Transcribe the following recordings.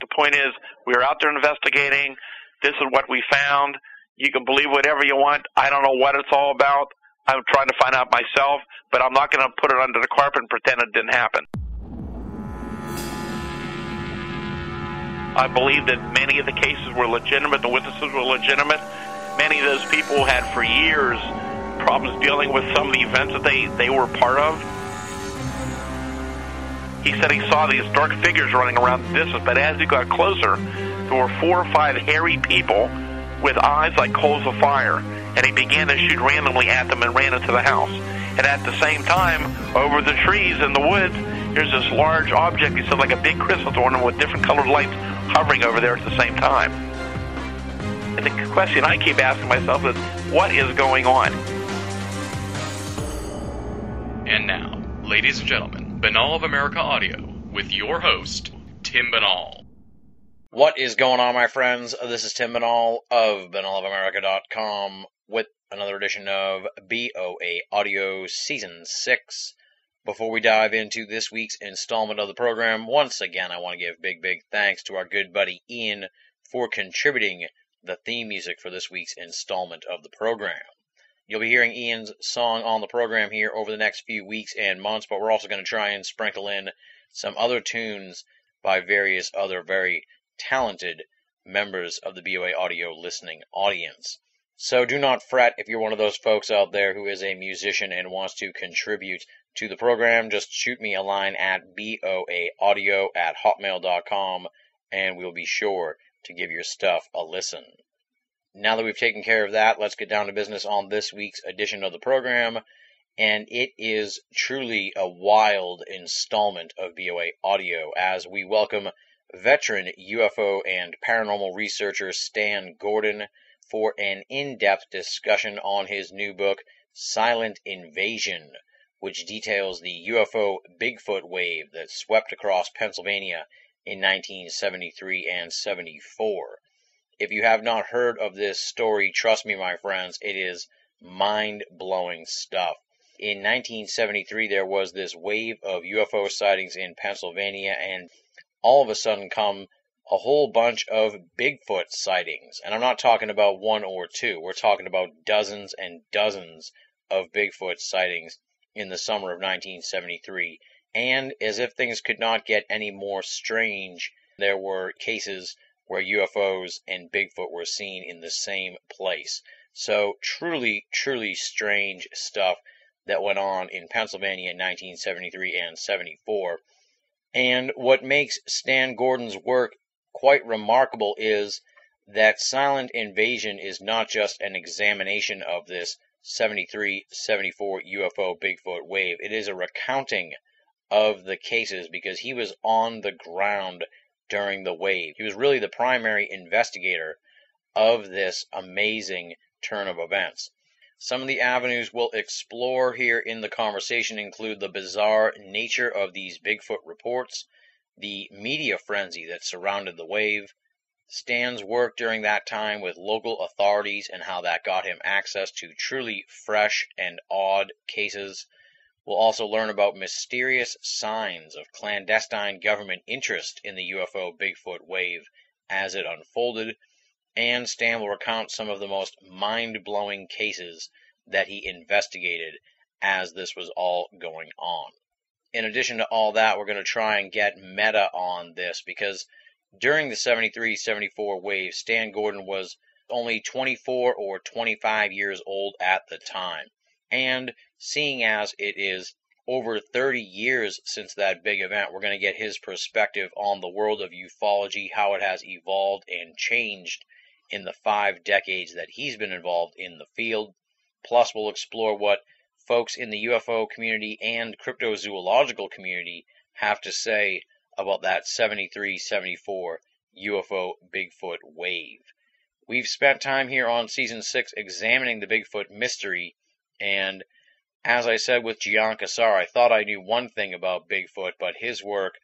The point is, we were out there investigating. This is what we found. You can believe whatever you want. I don't know what it's all about. I'm trying to find out myself, but I'm not going to put it under the carpet and pretend it didn't happen. I believe that many of the cases were legitimate, the witnesses were legitimate. Many of those people had for years problems dealing with some of the events that they, they were part of. He said he saw these dark figures running around the distance, but as he got closer, there were four or five hairy people with eyes like coals of fire, and he began to shoot randomly at them and ran into the house. And at the same time, over the trees in the woods, there's this large object, he said, like a big Christmas ornament with different colored lights hovering over there at the same time. And the question I keep asking myself is, what is going on? And now, ladies and gentlemen, Binnall of America Audio with your host, Tim Binnall. What is going on, my friends? This is Tim Binnall of BinnallofAmerica.com with another edition of BOA Audio Season 6. Before we dive into this week's installment of the program, once again, I want to give big, big thanks to our good buddy Ian for contributing the theme music for this week's installment of the program. You'll be hearing Ian's song on the program here over the next few weeks and months, but we're also going to try and sprinkle in some other tunes by various other very talented members of the BOA audio listening audience. So do not fret if you're one of those folks out there who is a musician and wants to contribute to the program, just shoot me a line at boaaudio at hotmail.com and we'll be sure to give your stuff a listen. Now that we've taken care of that, let's get down to business on this week's edition of the program. And it is truly a wild installment of BOA audio as we welcome veteran UFO and paranormal researcher Stan Gordon for an in depth discussion on his new book, Silent Invasion which details the UFO Bigfoot wave that swept across Pennsylvania in 1973 and 74. If you have not heard of this story, trust me, my friends, it is mind blowing stuff. In 1973, there was this wave of UFO sightings in Pennsylvania, and all of a sudden come a whole bunch of Bigfoot sightings. And I'm not talking about one or two, we're talking about dozens and dozens of Bigfoot sightings in the summer of 1973. And as if things could not get any more strange, there were cases where UFOs and Bigfoot were seen in the same place. So truly, truly strange stuff that went on in Pennsylvania in 1973 and 74. And what makes Stan Gordon's work quite remarkable is that Silent Invasion is not just an examination of this 73 74 UFO Bigfoot wave. It is a recounting of the cases because he was on the ground during the wave. He was really the primary investigator of this amazing turn of events. Some of the avenues we'll explore here in the conversation include the bizarre nature of these Bigfoot reports, the media frenzy that surrounded the wave, Stan's work during that time with local authorities and how that got him access to truly fresh and odd cases. We'll also learn about mysterious signs of clandestine government interest in the UFO Bigfoot wave as it unfolded, and Stan will recount some of the most mind blowing cases that he investigated as this was all going on. In addition to all that, we're going to try and get meta on this because during the 73 74 wave, Stan Gordon was only 24 or 25 years old at the time. And seeing as it is over 30 years since that big event, we're going to get his perspective on the world of ufology, how it has evolved and changed in the five decades that he's been involved in the field. Plus, we'll explore what folks in the UFO community and cryptozoological community have to say about that 73 74 UFO Bigfoot wave. We've spent time here on season 6 examining the Bigfoot mystery, and as I said with Gian Cassar, I thought I knew one thing about Bigfoot, but his work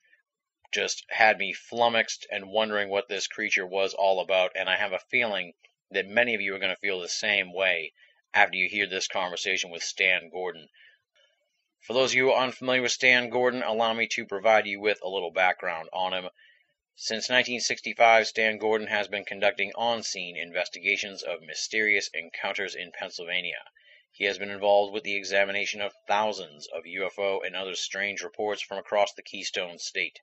just had me flummoxed and wondering what this creature was all about, and I have a feeling that many of you are going to feel the same way after you hear this conversation with Stan Gordon. For those of you unfamiliar with Stan Gordon, allow me to provide you with a little background on him. Since 1965, Stan Gordon has been conducting on scene investigations of mysterious encounters in Pennsylvania. He has been involved with the examination of thousands of UFO and other strange reports from across the Keystone State.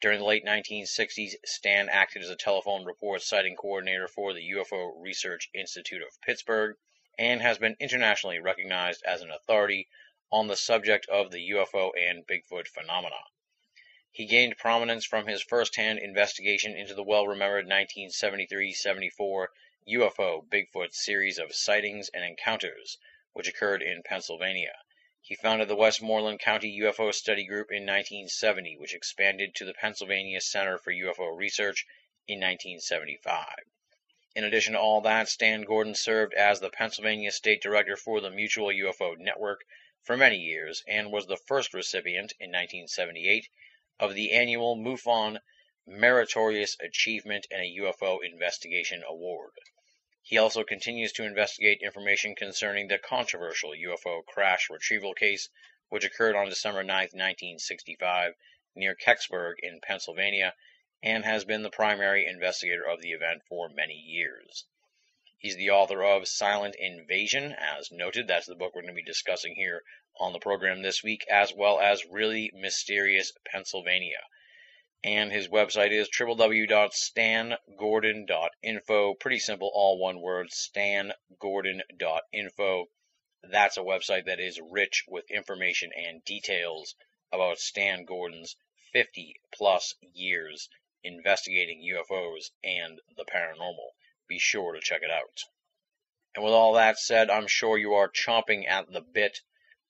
During the late 1960s, Stan acted as a telephone report sighting coordinator for the UFO Research Institute of Pittsburgh and has been internationally recognized as an authority on the subject of the UFO and Bigfoot phenomena. He gained prominence from his first-hand investigation into the well-remembered 1973-74 UFO Bigfoot series of sightings and encounters which occurred in Pennsylvania. He founded the Westmoreland County UFO Study Group in 1970, which expanded to the Pennsylvania Center for UFO Research in 1975. In addition to all that, Stan Gordon served as the Pennsylvania State Director for the Mutual UFO Network for many years and was the first recipient in 1978 of the annual MUFON Meritorious Achievement in a UFO Investigation Award. He also continues to investigate information concerning the controversial UFO crash retrieval case, which occurred on December 9, 1965, near Kecksburg in Pennsylvania, and has been the primary investigator of the event for many years. He's the author of Silent Invasion, as noted. That's the book we're going to be discussing here on the program this week, as well as Really Mysterious Pennsylvania. And his website is www.stangordon.info. Pretty simple, all one word, stangordon.info. That's a website that is rich with information and details about Stan Gordon's 50 plus years investigating UFOs and the paranormal. Be sure to check it out. And with all that said, I'm sure you are chomping at the bit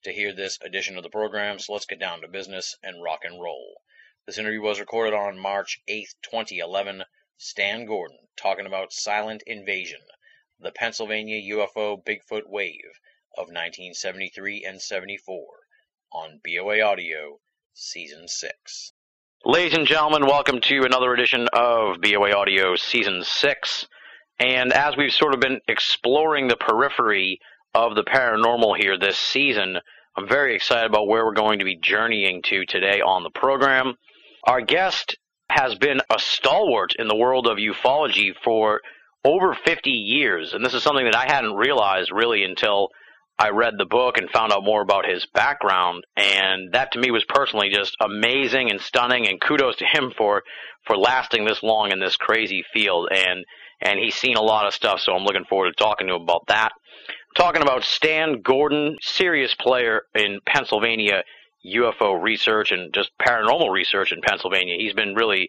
to hear this edition of the program, so let's get down to business and rock and roll. This interview was recorded on March 8, 2011. Stan Gordon talking about Silent Invasion, the Pennsylvania UFO Bigfoot Wave of 1973 and 74 on BOA Audio, Season 6. Ladies and gentlemen, welcome to another edition of BOA Audio Season 6. And as we've sort of been exploring the periphery of the paranormal here this season, I'm very excited about where we're going to be journeying to today on the program. Our guest has been a stalwart in the world of ufology for over 50 years, and this is something that I hadn't realized really until I read the book and found out more about his background, and that to me was personally just amazing and stunning. And kudos to him for for lasting this long in this crazy field. And and he's seen a lot of stuff, so I'm looking forward to talking to him about that talking about Stan Gordon, serious player in Pennsylvania UFO research and just paranormal research in Pennsylvania. He's been really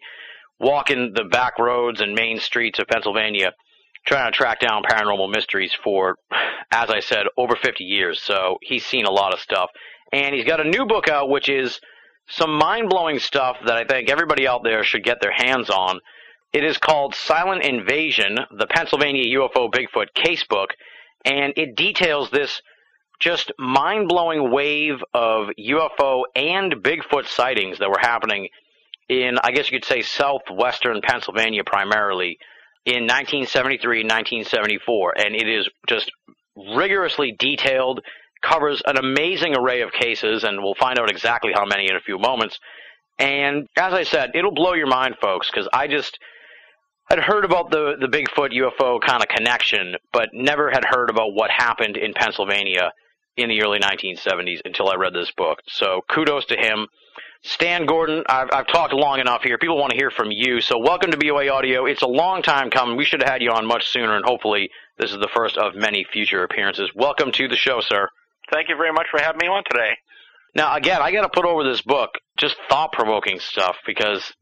walking the back roads and main streets of Pennsylvania trying to track down paranormal mysteries for, as I said, over 50 years. So he's seen a lot of stuff. And he's got a new book out, which is some mind blowing stuff that I think everybody out there should get their hands on. It is called Silent Invasion, the Pennsylvania UFO Bigfoot Casebook and it details this just mind blowing wave of UFO and Bigfoot sightings that were happening in, I guess you could say, southwestern Pennsylvania primarily in 1973 and 1974. And it is just rigorously detailed, covers an amazing array of cases, and we'll find out exactly how many in a few moments. And as I said, it'll blow your mind, folks, because I just I'd heard about the the Bigfoot UFO kind of connection, but never had heard about what happened in Pennsylvania in the early 1970s until I read this book. So kudos to him. Stan Gordon, I've, I've talked long enough here. People want to hear from you. So welcome to BOA Audio. It's a long time coming. We should have had you on much sooner, and hopefully this is the first of many future appearances. Welcome to the show, sir. Thank you very much for having me on today. Now, again, I got to put over this book just thought provoking stuff because,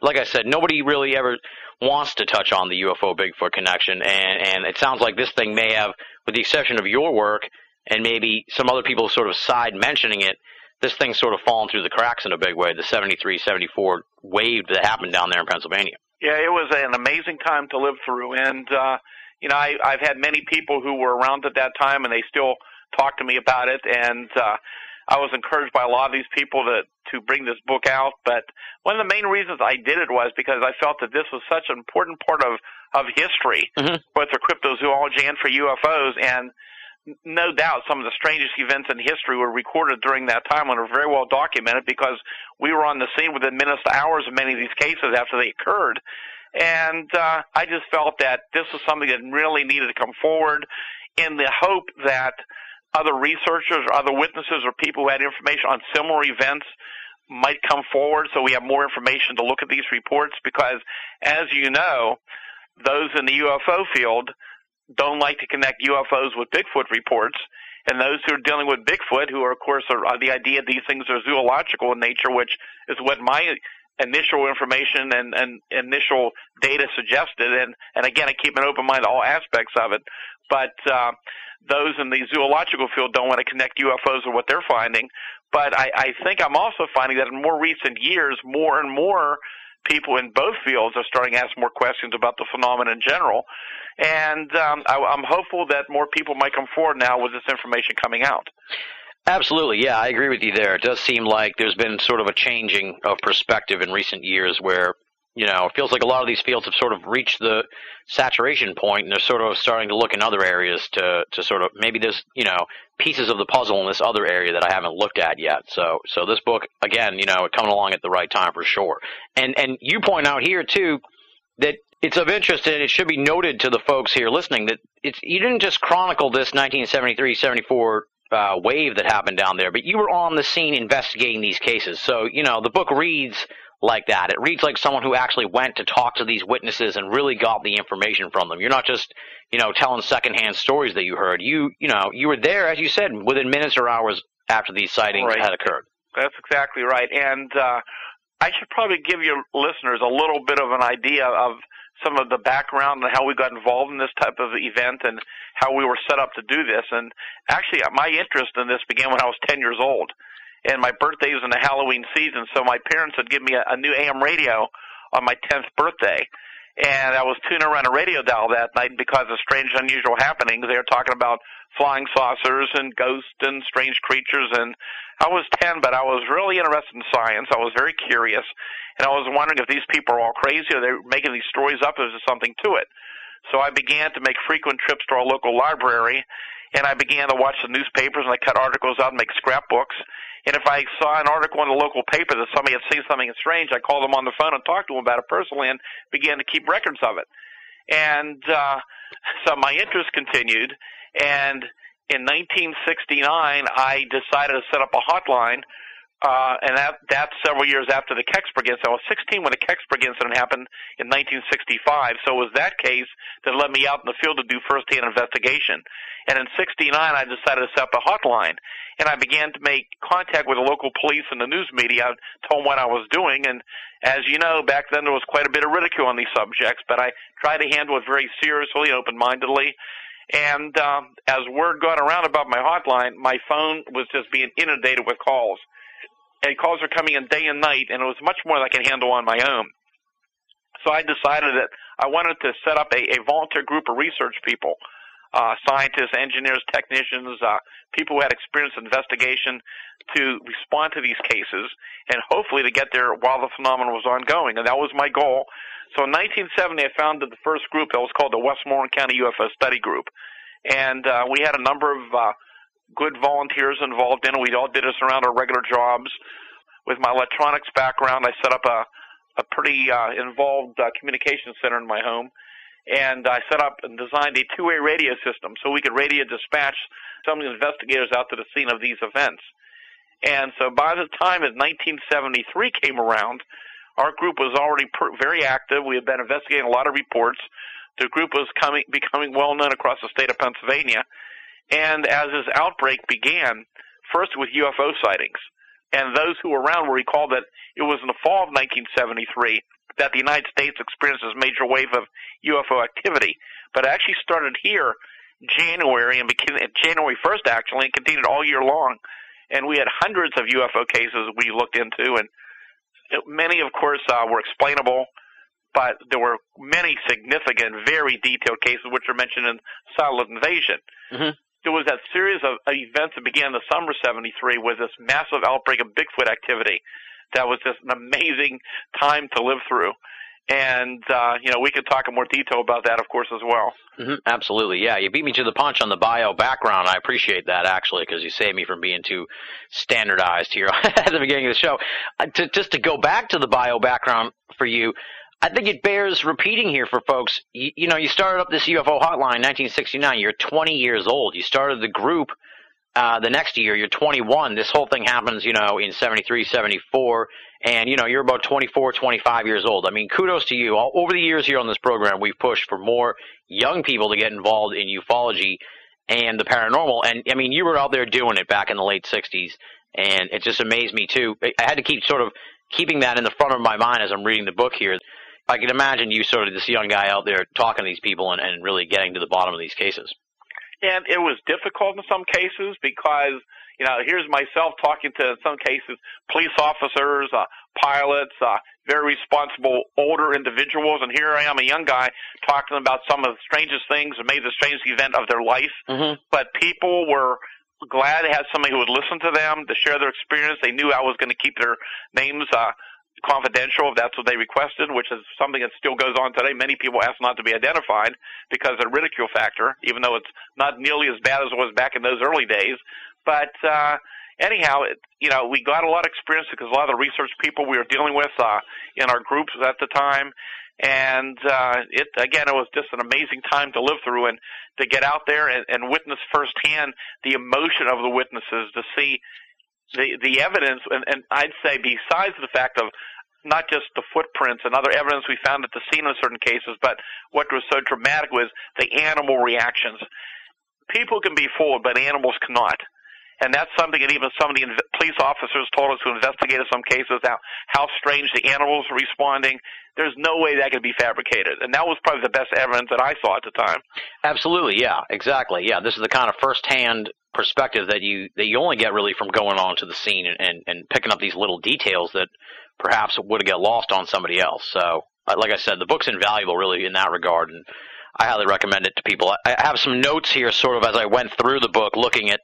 like I said, nobody really ever wants to touch on the UFO Bigfoot connection, and and it sounds like this thing may have, with the exception of your work and maybe some other people sort of side mentioning it, this thing's sort of fallen through the cracks in a big way. The 73, 74 wave that happened down there in Pennsylvania. Yeah, it was an amazing time to live through, and uh, you know, I, I've had many people who were around at that time, and they still talk to me about it, and uh, I was encouraged by a lot of these people to to bring this book out. But one of the main reasons I did it was because I felt that this was such an important part of of history, mm-hmm. both for cryptozoology and for UFOs. And no doubt some of the strangest events in history were recorded during that time and are very well documented because we were on the scene within minutes to hours of many of these cases after they occurred. And uh, I just felt that this was something that really needed to come forward in the hope that other researchers or other witnesses or people who had information on similar events might come forward so we have more information to look at these reports because as you know, those in the UFO field don't like to connect UFOs with Bigfoot reports. And those who are dealing with Bigfoot, who are, of course, are, are the idea these things are zoological in nature, which is what my initial information and, and initial data suggested. And, and again, I keep an open mind to all aspects of it. But uh, those in the zoological field don't want to connect UFOs with what they're finding. But I, I think I'm also finding that in more recent years, more and more people in both fields are starting to ask more questions about the phenomenon in general. And um, I, I'm hopeful that more people might come forward now with this information coming out. Absolutely, yeah, I agree with you there. It does seem like there's been sort of a changing of perspective in recent years where you know, it feels like a lot of these fields have sort of reached the saturation point and they're sort of starting to look in other areas to, to sort of maybe there's, you know, pieces of the puzzle in this other area that I haven't looked at yet. So, so this book, again, you know, coming along at the right time for sure. And, and you point out here too that it's of interest and it should be noted to the folks here listening that it's, you didn't just chronicle this 1973, 74 uh, wave that happened down there, but you were on the scene investigating these cases. So, you know, the book reads like that. It reads like someone who actually went to talk to these witnesses and really got the information from them. You're not just, you know, telling secondhand stories that you heard. You, you know, you were there, as you said, within minutes or hours after these sightings right. had occurred. That's exactly right. And uh, I should probably give your listeners a little bit of an idea of some of the background and how we got involved in this type of event and how we were set up to do this. And actually, my interest in this began when I was 10 years old and my birthday was in the Halloween season, so my parents had given me a, a new AM radio on my 10th birthday. And I was tuning around a radio dial that night because of strange, unusual happenings. They were talking about flying saucers and ghosts and strange creatures. And I was 10, but I was really interested in science. I was very curious. And I was wondering if these people are all crazy or they're making these stories up, is there something to it? So I began to make frequent trips to our local library and I began to watch the newspapers and I cut articles out and make scrapbooks. And if I saw an article in the local paper that somebody had seen something strange, I called them on the phone and talked to them about it personally and began to keep records of it. And uh, so my interest continued. And in 1969, I decided to set up a hotline uh, and that, that's several years after the Kecksburg incident. I was 16 when the Kecksburg incident happened in 1965, so it was that case that led me out in the field to do first-hand investigation. And in 69, I decided to set up a hotline, and I began to make contact with the local police and the news media, I told them what I was doing, and as you know, back then there was quite a bit of ridicule on these subjects, but I tried to handle it very seriously and open-mindedly. And um, as word got around about my hotline, my phone was just being inundated with calls and calls were coming in day and night, and it was much more than I could handle on my own. So I decided that I wanted to set up a, a volunteer group of research people, uh, scientists, engineers, technicians, uh, people who had experience in investigation to respond to these cases and hopefully to get there while the phenomenon was ongoing. And that was my goal. So in 1970, I founded the first group that was called the Westmoreland County UFO Study Group. And uh, we had a number of uh, good volunteers involved in it. We all did this around our regular jobs. With my electronics background, I set up a a pretty uh, involved uh, communication center in my home, and I set up and designed a two-way radio system so we could radio dispatch some of the investigators out to the scene of these events. And so by the time that 1973 came around, our group was already per- very active. We had been investigating a lot of reports. The group was coming, becoming well known across the state of Pennsylvania. And as this outbreak began, first with UFO sightings, and those who were around will recall that it was in the fall of 1973 that the United States experienced this major wave of UFO activity. But it actually started here January and became January 1st actually and continued all year long. And we had hundreds of UFO cases we looked into, and many, of course, uh, were explainable. But there were many significant, very detailed cases which are mentioned in Silent Invasion. Mm-hmm there was that series of events that began in the summer of 73 with this massive outbreak of Bigfoot activity. That was just an amazing time to live through. And uh, you know, we could talk in more detail about that, of course, as well. Mm-hmm, absolutely, yeah. You beat me to the punch on the bio background. I appreciate that actually, because you saved me from being too standardized here at the beginning of the show. Uh, to, just to go back to the bio background for you, I think it bears repeating here for folks. You, you, know, you started up this UFO hotline in 1969. You're 20 years old. You started the group uh, the next year. You're 21. This whole thing happens, you know, in 73, 74 and you know you're about 24 25 years old i mean kudos to you All, over the years here on this program we've pushed for more young people to get involved in ufology and the paranormal and i mean you were out there doing it back in the late 60s and it just amazed me too i had to keep sort of keeping that in the front of my mind as i'm reading the book here i can imagine you sort of this young guy out there talking to these people and, and really getting to the bottom of these cases and it was difficult in some cases because you know, here's myself talking to, in some cases, police officers, uh, pilots, uh, very responsible older individuals, and here I am, a young guy, talking about some of the strangest things and maybe the strangest event of their life. Mm-hmm. But people were glad to have somebody who would listen to them, to share their experience. They knew I was going to keep their names uh, confidential if that's what they requested, which is something that still goes on today. Many people ask not to be identified because of the ridicule factor, even though it's not nearly as bad as it was back in those early days. But uh, anyhow, it, you know, we got a lot of experience because a lot of the research people we were dealing with uh, in our groups at the time, and uh, it again, it was just an amazing time to live through and to get out there and, and witness firsthand the emotion of the witnesses, to see the the evidence, and, and I'd say besides the fact of not just the footprints and other evidence we found at the scene in certain cases, but what was so dramatic was the animal reactions. People can be fooled, but animals cannot and that's something that even some of the inv- police officers told us who investigated some cases how how strange the animals were responding. There's no way that could be fabricated, and that was probably the best evidence that I saw at the time. Absolutely, yeah, exactly, yeah. This is the kind of firsthand perspective that you that you only get really from going on to the scene and and, and picking up these little details that perhaps would get lost on somebody else. So, uh, like I said, the book's invaluable, really, in that regard, and I highly recommend it to people. I have some notes here, sort of as I went through the book, looking at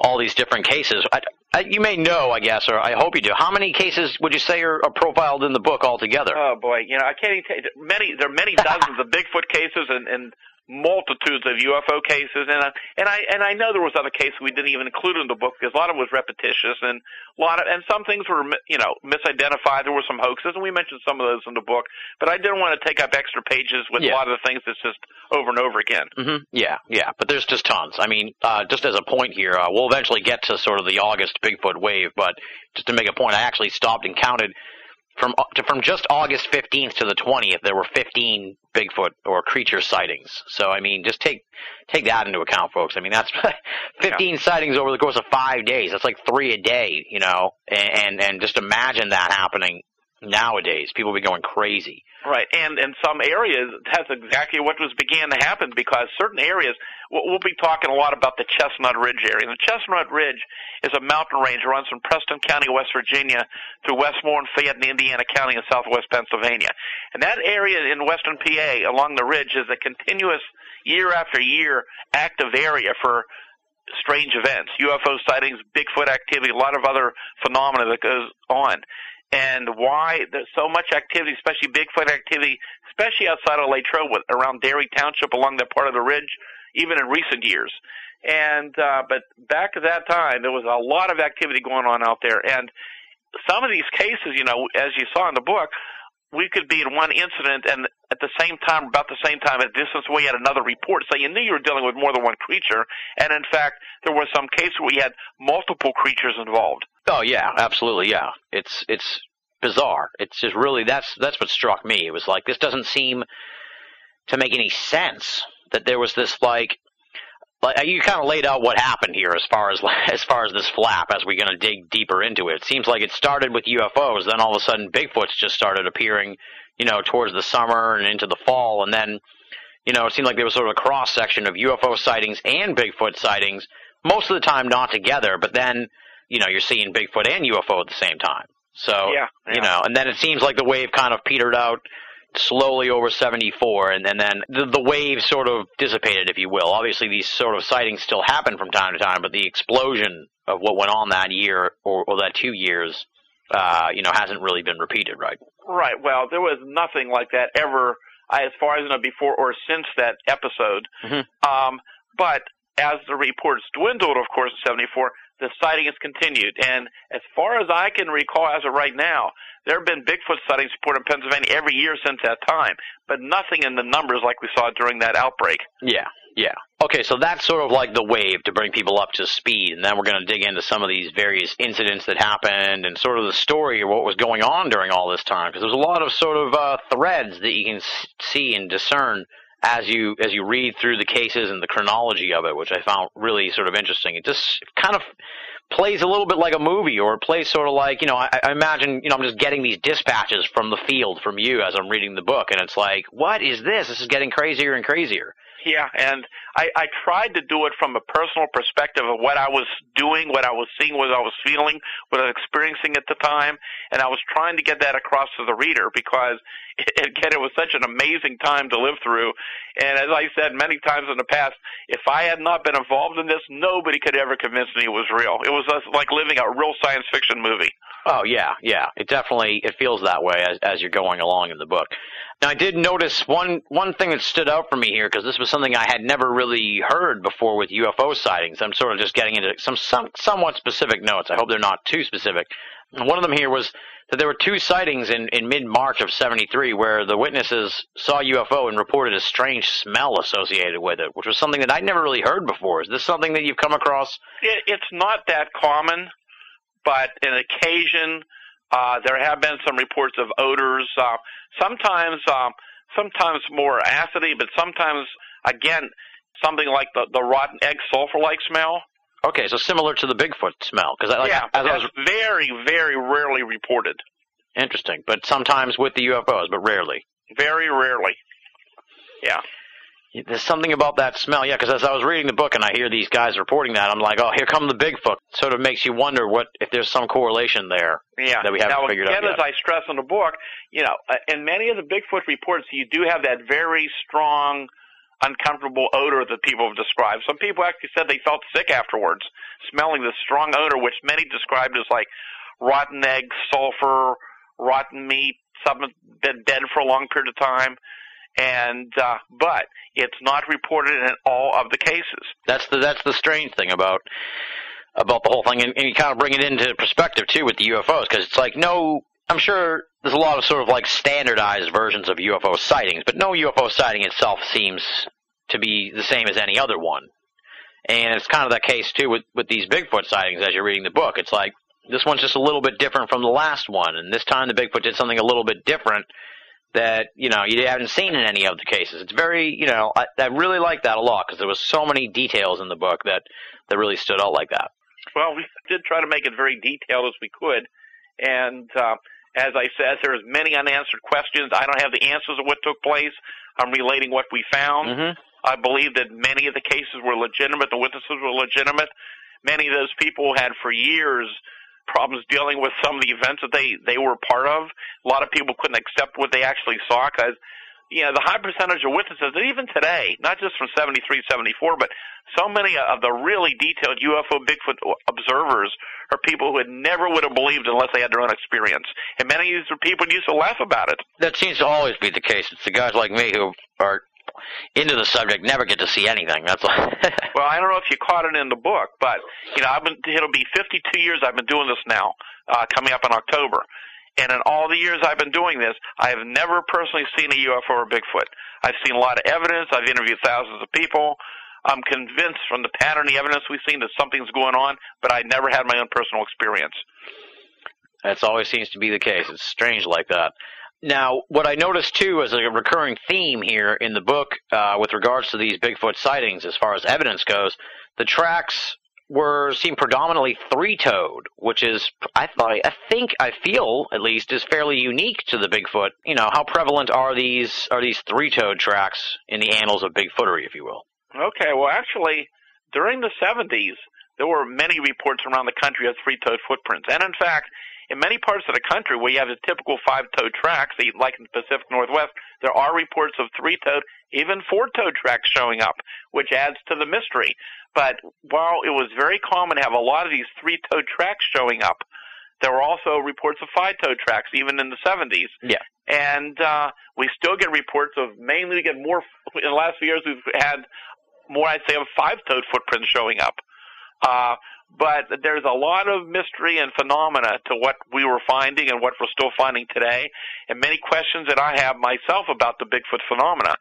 all these different cases. I, I, you may know, I guess, or I hope you do. How many cases would you say are, are profiled in the book altogether? Oh boy, you know, I can't even tell you. Many there are many dozens of Bigfoot cases and, and multitudes of UFO cases, and I, and I and I know there was other cases we didn't even include in the book because a lot of it was repetitious, and a lot of and some things were you know misidentified. There were some hoaxes, and we mentioned some of those in the book. But I didn't want to take up extra pages with yeah. a lot of the things that's just over and over again. Mm-hmm. Yeah, yeah, but there's just tons. I mean, uh, just as a point here, uh, we'll eventually get to sort of the August Bigfoot wave, but just to make a point, I actually stopped and counted from uh, from just August 15th to the 20th, there were 15 Bigfoot or creature sightings. So I mean, just take take that into account, folks. I mean, that's 15 yeah. sightings over the course of five days. That's like three a day, you know. And and just imagine that happening nowadays. People be going crazy. Right, and in some areas, that's exactly what was began to happen because certain areas, we'll be talking a lot about the Chestnut Ridge area. The Chestnut Ridge is a mountain range that runs from Preston County, West Virginia, to Westmoreland, Fayette, and Indiana County in southwest Pennsylvania. And that area in western PA along the ridge is a continuous, year after year, active area for strange events, UFO sightings, Bigfoot activity, a lot of other phenomena that goes on and why there's so much activity, especially Bigfoot activity, especially outside of Latrobe, around Derry Township, along that part of the ridge, even in recent years. And uh, but back at that time, there was a lot of activity going on out there, and some of these cases, you know, as you saw in the book, we could be in one incident and at the same time, about the same time, at a distance away, had another report. So you knew you were dealing with more than one creature. And in fact, there were some cases where you had multiple creatures involved. Oh yeah, absolutely, yeah. It's it's bizarre. It's just really that's that's what struck me. It was like this doesn't seem to make any sense that there was this like like you kind of laid out what happened here as far as as far as this flap as we're going to dig deeper into it. It seems like it started with UFOs, then all of a sudden Bigfoots just started appearing, you know, towards the summer and into the fall, and then you know it seemed like there was sort of a cross section of UFO sightings and Bigfoot sightings. Most of the time not together, but then you know, you're seeing Bigfoot and UFO at the same time. So, yeah, yeah. you know, and then it seems like the wave kind of petered out slowly over 74, and, and then the, the wave sort of dissipated, if you will. Obviously, these sort of sightings still happen from time to time, but the explosion of what went on that year or, or that two years uh, you know, hasn't really been repeated, right? Right. Well, there was nothing like that ever, as far as I know, before or since that episode. Mhm. Um, but as the reports dwindled, of course, in '74, the sighting has continued. And as far as I can recall, as of right now, there have been Bigfoot sightings reported in Pennsylvania every year since that time, but nothing in the numbers like we saw during that outbreak. Yeah, yeah. Okay, so that's sort of like the wave to bring people up to speed, and then we're going to dig into some of these various incidents that happened and sort of the story of what was going on during all this time, because there's a lot of sort of uh, threads that you can see and discern as you as you read through the cases and the chronology of it, which I found really sort of interesting. It just kind of plays a little bit like a movie, or it plays sort of like you know. I, I imagine you know I'm just getting these dispatches from the field from you as I'm reading the book, and it's like, what is this? This is getting crazier and crazier. Yeah, and I, I tried to do it from a personal perspective of what I was doing, what I was seeing, what I was feeling, what I was experiencing at the time, and I was trying to get that across to the reader because, again, it was such an amazing time to live through. And as I said many times in the past, if I had not been involved in this, nobody could ever convince me it was real. It was like living a real science fiction movie. Oh yeah, yeah. It definitely it feels that way as as you're going along in the book. Now I did notice one one thing that stood out for me here because this was something I had never really heard before with UFO sightings. I'm sort of just getting into some some somewhat specific notes. I hope they're not too specific. One of them here was that there were two sightings in, in mid March of '73 where the witnesses saw UFO and reported a strange smell associated with it, which was something that I'd never really heard before. Is this something that you've come across? It, it's not that common, but an occasion uh, there have been some reports of odors. Uh, sometimes, um, sometimes more acidy, but sometimes again something like the the rotten egg sulfur-like smell. Okay, so similar to the Bigfoot smell because like, yeah, as I was very, very rarely reported. Interesting, but sometimes with the UFOs, but rarely. Very rarely. Yeah. There's something about that smell, yeah. Because as I was reading the book and I hear these guys reporting that, I'm like, oh, here come the Bigfoot. Sort of makes you wonder what if there's some correlation there. Yeah. That we haven't now, figured again, out yet. as I stress in the book, you know, uh, in many of the Bigfoot reports, you do have that very strong, uncomfortable odor that people have described. Some people actually said they felt sick afterwards, smelling the strong odor, which many described as like rotten eggs, sulfur, rotten meat, something been dead for a long period of time. And uh, but it's not reported in all of the cases. That's the that's the strange thing about about the whole thing, and, and you kind of bring it into perspective too with the UFOs, because it's like no, I'm sure there's a lot of sort of like standardized versions of UFO sightings, but no UFO sighting itself seems to be the same as any other one. And it's kind of that case too with with these Bigfoot sightings as you're reading the book. It's like this one's just a little bit different from the last one, and this time the Bigfoot did something a little bit different that you know you haven't seen in any of the cases. It's very you know I, I really like that a lot because there was so many details in the book that that really stood out like that. Well, we did try to make it very detailed as we could, and uh, as I said, there's many unanswered questions. I don't have the answers of what took place. I'm relating what we found. Mm-hmm. I believe that many of the cases were legitimate. The witnesses were legitimate. Many of those people had for years problems dealing with some of the events that they they were part of. A lot of people couldn't accept what they actually saw because you know the high percentage of witnesses, and even today, not just from 73, 74, but so many of the really detailed UFO Bigfoot observers are people who had never would have believed unless they had their own experience. And many of these people used to laugh about it. That seems to always be the case. It's the guys like me who are into the subject never get to see anything. That's all. Well, I don't know if you caught it in the book, but you know, I've been it'll be 52 years I've been doing this now, uh, coming up in October. And in all the years I've been doing this, I have never personally seen a UFO or Bigfoot. I've seen a lot of evidence. I've interviewed thousands of people. I'm convinced from the pattern, the evidence we've seen, that something's going on, but I never had my own personal experience. That's always seems to be the case. It's strange like that. Now, what I noticed too as a recurring theme here in the book, uh, with regards to these Bigfoot sightings, as far as evidence goes, the tracks were seen predominantly three-toed, which is I thought I think I feel at least is fairly unique to the Bigfoot. You know, how prevalent are these are these three-toed tracks in the annals of Bigfootery, if you will? Okay, well, actually, during the 70s, there were many reports around the country of three-toed footprints, and in fact, in many parts of the country where you have the typical five-toed tracks, like in the Pacific Northwest, there are reports of three-toed, even four-toed tracks showing up, which adds to the mystery. But while it was very common to have a lot of these three-toed tracks showing up, there were also reports of five-toed tracks, even in the 70s. Yeah. And uh, we still get reports of mainly we get more in the last few years. We've had more, I'd say, of five-toed footprints showing up. Uh, but there's a lot of mystery and phenomena to what we were finding and what we're still finding today, and many questions that I have myself about the Bigfoot phenomena.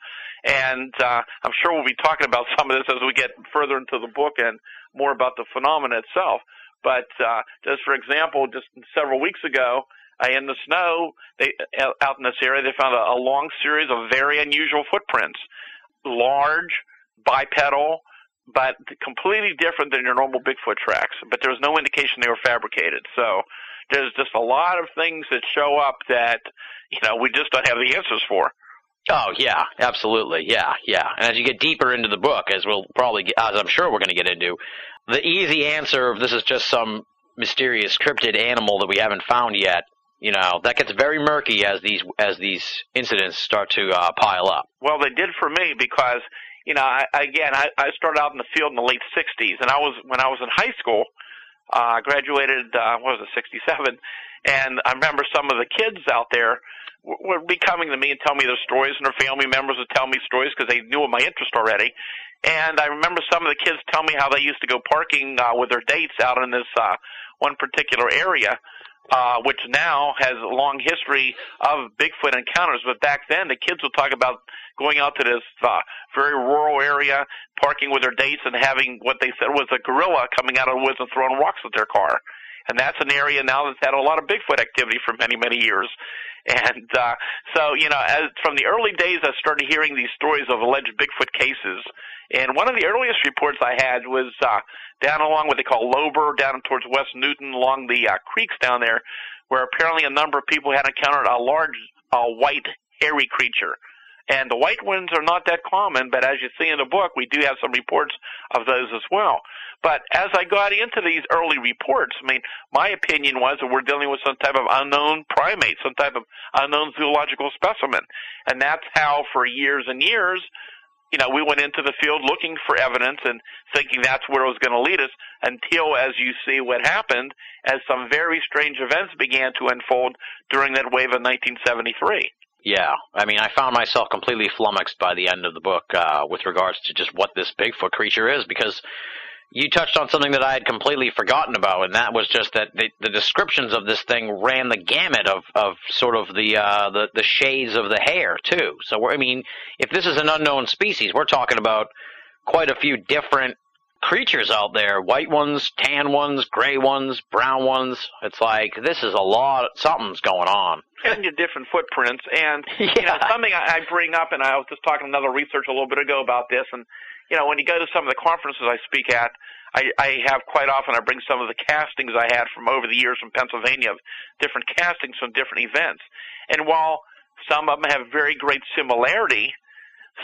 And uh, I'm sure we'll be talking about some of this as we get further into the book and more about the phenomena itself. But uh, just for example, just several weeks ago, uh, in the snow, they out in this area, they found a, a long series of very unusual footprints, large, bipedal, but completely different than your normal Bigfoot tracks. But there was no indication they were fabricated. So there's just a lot of things that show up that you know we just don't have the answers for. Oh yeah, absolutely, yeah, yeah. And as you get deeper into the book, as we'll probably, get, as I'm sure we're going to get into, the easy answer of this is just some mysterious cryptid animal that we haven't found yet. You know, that gets very murky as these as these incidents start to uh, pile up. Well, they did for me because you know, I, again, I, I started out in the field in the late '60s, and I was when I was in high school. I uh, graduated, uh, what was it, 67, and I remember some of the kids out there would be coming to me and tell me their stories, and their family members would tell me stories because they knew of my interest already. And I remember some of the kids tell me how they used to go parking uh, with their dates out in this uh, one particular area uh, which now has a long history of Bigfoot encounters. But back then, the kids would talk about going out to this uh, very rural area, parking with their dates, and having what they said was a gorilla coming out of the woods and throwing rocks at their car. And that's an area now that's had a lot of Bigfoot activity for many, many years. And uh, so, you know, as from the early days, I started hearing these stories of alleged Bigfoot cases. And one of the earliest reports I had was uh, down along what they call Lowber, down towards West Newton, along the uh, creeks down there, where apparently a number of people had encountered a large uh, white hairy creature. And the white ones are not that common, but as you see in the book, we do have some reports of those as well. But as I got into these early reports, I mean, my opinion was that we're dealing with some type of unknown primate, some type of unknown zoological specimen. And that's how for years and years, you know, we went into the field looking for evidence and thinking that's where it was going to lead us until, as you see what happened, as some very strange events began to unfold during that wave of 1973. Yeah, I mean, I found myself completely flummoxed by the end of the book uh, with regards to just what this Bigfoot creature is because you touched on something that I had completely forgotten about, and that was just that the, the descriptions of this thing ran the gamut of, of sort of the, uh, the the shades of the hair too. So I mean, if this is an unknown species, we're talking about quite a few different creatures out there: white ones, tan ones, gray ones, brown ones. It's like this is a lot. Something's going on. And your different footprints, and yeah. you know something I, I bring up, and I was just talking to another researcher a little bit ago about this, and you know, when you go to some of the conferences I speak at, I, I have quite often I bring some of the castings I had from over the years from Pennsylvania of different castings from different events. And while some of them have very great similarity,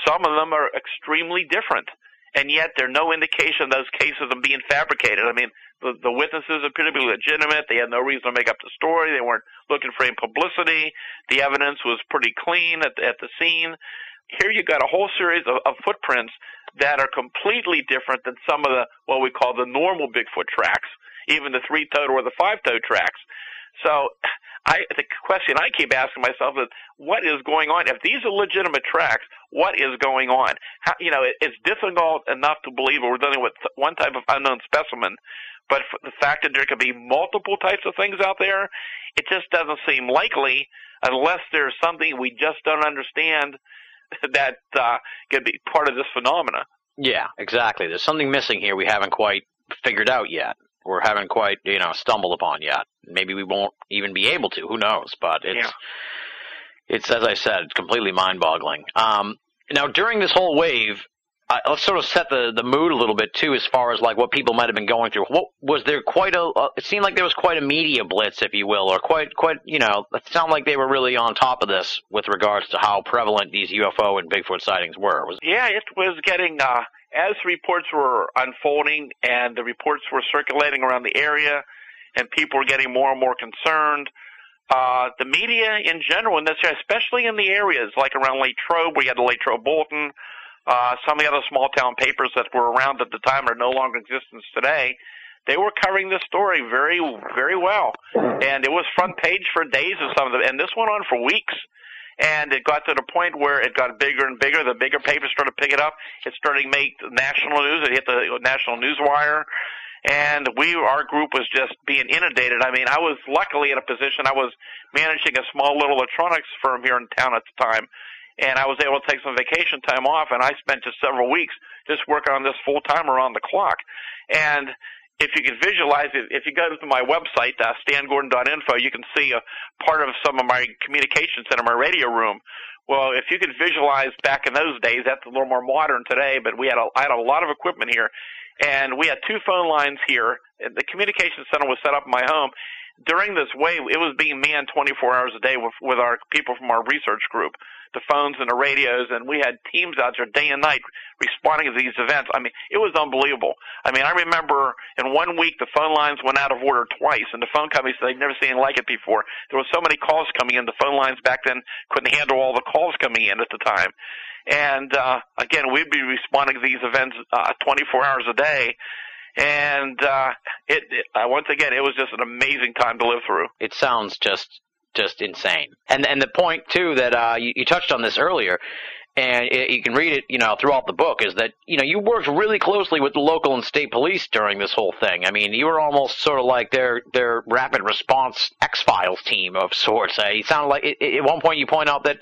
some of them are extremely different. And yet there are no indication of those cases of them being fabricated. I mean, the, the witnesses appear to be legitimate. They had no reason to make up the story. They weren't looking for any publicity. The evidence was pretty clean at, at the scene. Here you got a whole series of, of footprints that are completely different than some of the what we call the normal Bigfoot tracks, even the three-toed or the five-toed tracks. So, I the question I keep asking myself is, what is going on? If these are legitimate tracks, what is going on? How, you know, it, it's difficult enough to believe we're dealing with one type of unknown specimen, but the fact that there could be multiple types of things out there, it just doesn't seem likely unless there's something we just don't understand that uh, could be part of this phenomena. Yeah, exactly. There's something missing here we haven't quite figured out yet. Or haven't quite, you know, stumbled upon yet. Maybe we won't even be able to. Who knows? But it's, yeah. it's as I said, it's completely mind-boggling. Um, now, during this whole wave, uh, let's sort of set the, the mood a little bit too, as far as like what people might have been going through. What was there quite a? Uh, it seemed like there was quite a media blitz, if you will, or quite quite you know, it sounded like they were really on top of this with regards to how prevalent these UFO and Bigfoot sightings were. Was yeah, it was getting uh, as reports were unfolding and the reports were circulating around the area, and people were getting more and more concerned. Uh, the media in general, area, especially in the areas like around Latrobe, you had the Latrobe Bulletin, uh, some of the other small town papers that were around at the time are no longer in existence today. they were covering this story very, very well, and it was front page for days of some of them, and this went on for weeks. And it got to the point where it got bigger and bigger. The bigger papers started picking it up. It started to make national news. It hit the national news wire and we our group was just being inundated. I mean, I was luckily in a position I was managing a small little electronics firm here in town at the time, and I was able to take some vacation time off, and I spent just several weeks just working on this full time around the clock. And if you can visualize it, if you go to my website, uh, stangordon.info, you can see a part of some of my communication center, my radio room. Well, if you could visualize back in those days, that's a little more modern today, but we had a, I had a lot of equipment here and we had two phone lines here. The communication center was set up in my home. During this wave, it was being manned 24 hours a day with, with our people from our research group, the phones and the radios, and we had teams out there day and night responding to these events. I mean, it was unbelievable. I mean, I remember in one week the phone lines went out of order twice, and the phone companies said they'd never seen like it before. There were so many calls coming in, the phone lines back then couldn't handle all the calls coming in at the time. And uh, again, we'd be responding to these events uh, 24 hours a day. And uh, it, it uh, once again, it was just an amazing time to live through. It sounds just just insane. And and the point too that uh, you, you touched on this earlier, and it, you can read it, you know, throughout the book, is that you know you worked really closely with the local and state police during this whole thing. I mean, you were almost sort of like their their rapid response X Files team of sorts. Uh, you sounded like it, at one point you point out that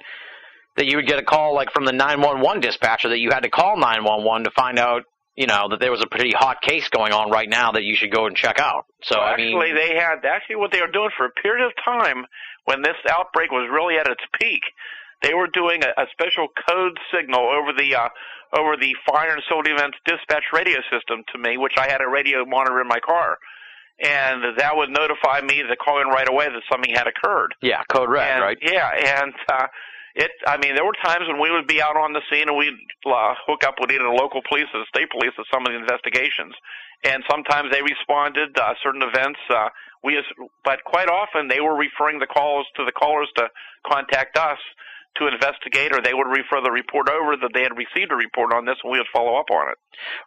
that you would get a call like from the 911 dispatcher that you had to call 911 to find out you know that there was a pretty hot case going on right now that you should go and check out. So well, I actually, mean, they had actually what they were doing for a period of time when this outbreak was really at its peak. They were doing a, a special code signal over the uh, over the fire and civil events dispatch radio system to me, which I had a radio monitor in my car, and that would notify me to call in right away that something had occurred. Yeah, code red, and, right? Yeah, and uh, it i mean there were times when we would be out on the scene and we'd uh, hook up with either the local police or the state police with some of the investigations and sometimes they responded uh, certain events uh, we but quite often they were referring the calls to the callers to contact us to investigate, or they would refer the report over that they had received a report on this, and we would follow up on it.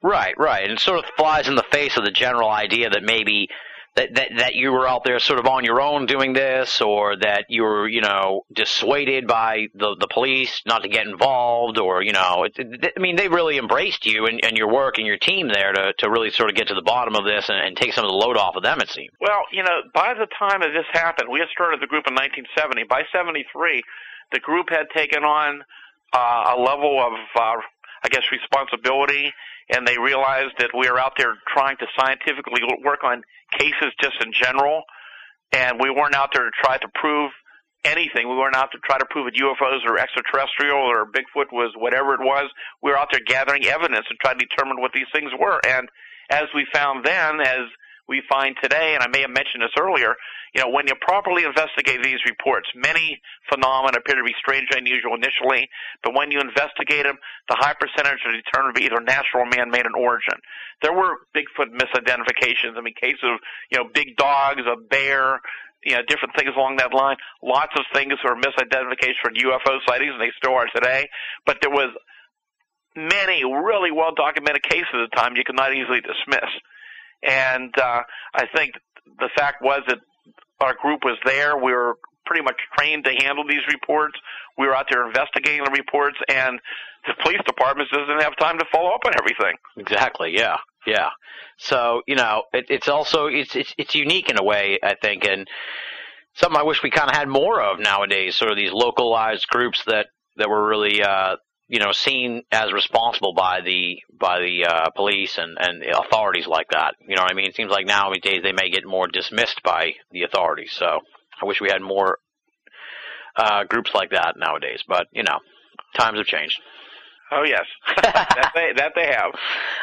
Right, right, and it sort of flies in the face of the general idea that maybe that, that that you were out there sort of on your own doing this, or that you were you know dissuaded by the the police not to get involved, or you know, it, it, I mean, they really embraced you and, and your work and your team there to to really sort of get to the bottom of this and, and take some of the load off of them. It seemed. Well, you know, by the time that this happened, we had started the group in 1970. By 73, the group had taken on uh, a level of uh, I guess, responsibility, and they realized that we are out there trying to scientifically work on cases just in general, and we weren't out there to try to prove anything. We weren't out to try to prove that UFOs or extraterrestrial or Bigfoot was whatever it was. We were out there gathering evidence and trying to determine what these things were. And as we found then, as we find today, and I may have mentioned this earlier, you know, when you properly investigate these reports, many phenomena appear to be strange and unusual initially, but when you investigate them, the high percentage are determined to be either natural or man-made in origin. There were Bigfoot misidentifications. I mean, cases of, you know, big dogs, a bear, you know, different things along that line. Lots of things were misidentifications for UFO sightings, and they still are today. But there was many really well documented cases at the time you could not easily dismiss. And uh, I think the fact was that our group was there. We were pretty much trained to handle these reports. We were out there investigating the reports, and the police department doesn't have time to follow up on everything. Exactly. Yeah. Yeah. So you know, it, it's also it's it's it's unique in a way, I think, and something I wish we kind of had more of nowadays. Sort of these localized groups that that were really uh, you know seen as responsible by the by the uh, police and and authorities like that. You know what I mean? It seems like nowadays they may get more dismissed by the authorities. So I wish we had more uh, groups like that nowadays. But you know, times have changed. Oh yes, that they that they have.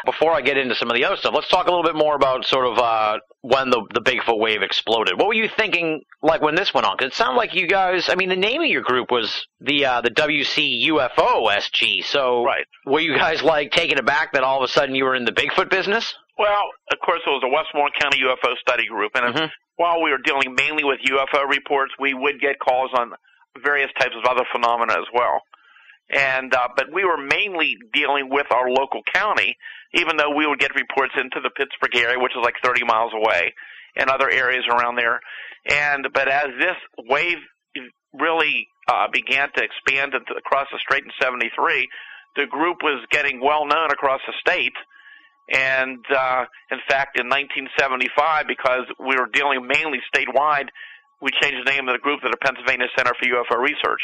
Before I get into some of the other stuff, let's talk a little bit more about sort of uh, when the the Bigfoot wave exploded. What were you thinking like when this went on? Because it sounded like you guys. I mean, the name of your group was the uh, the WC UFO SG. So right. were you guys like taken aback that all of a sudden you were in the Bigfoot business? Well, of course, it was a Westmoreland County UFO Study Group, and mm-hmm. while we were dealing mainly with UFO reports, we would get calls on various types of other phenomena as well and uh, but we were mainly dealing with our local county, even though we would get reports into the Pittsburgh area, which is like 30 miles away, and other areas around there. And but as this wave really uh, began to expand into, across the state in '73, the group was getting well known across the state. And uh, in fact, in 1975, because we were dealing mainly statewide, we changed the name of the group to the Pennsylvania Center for UFO Research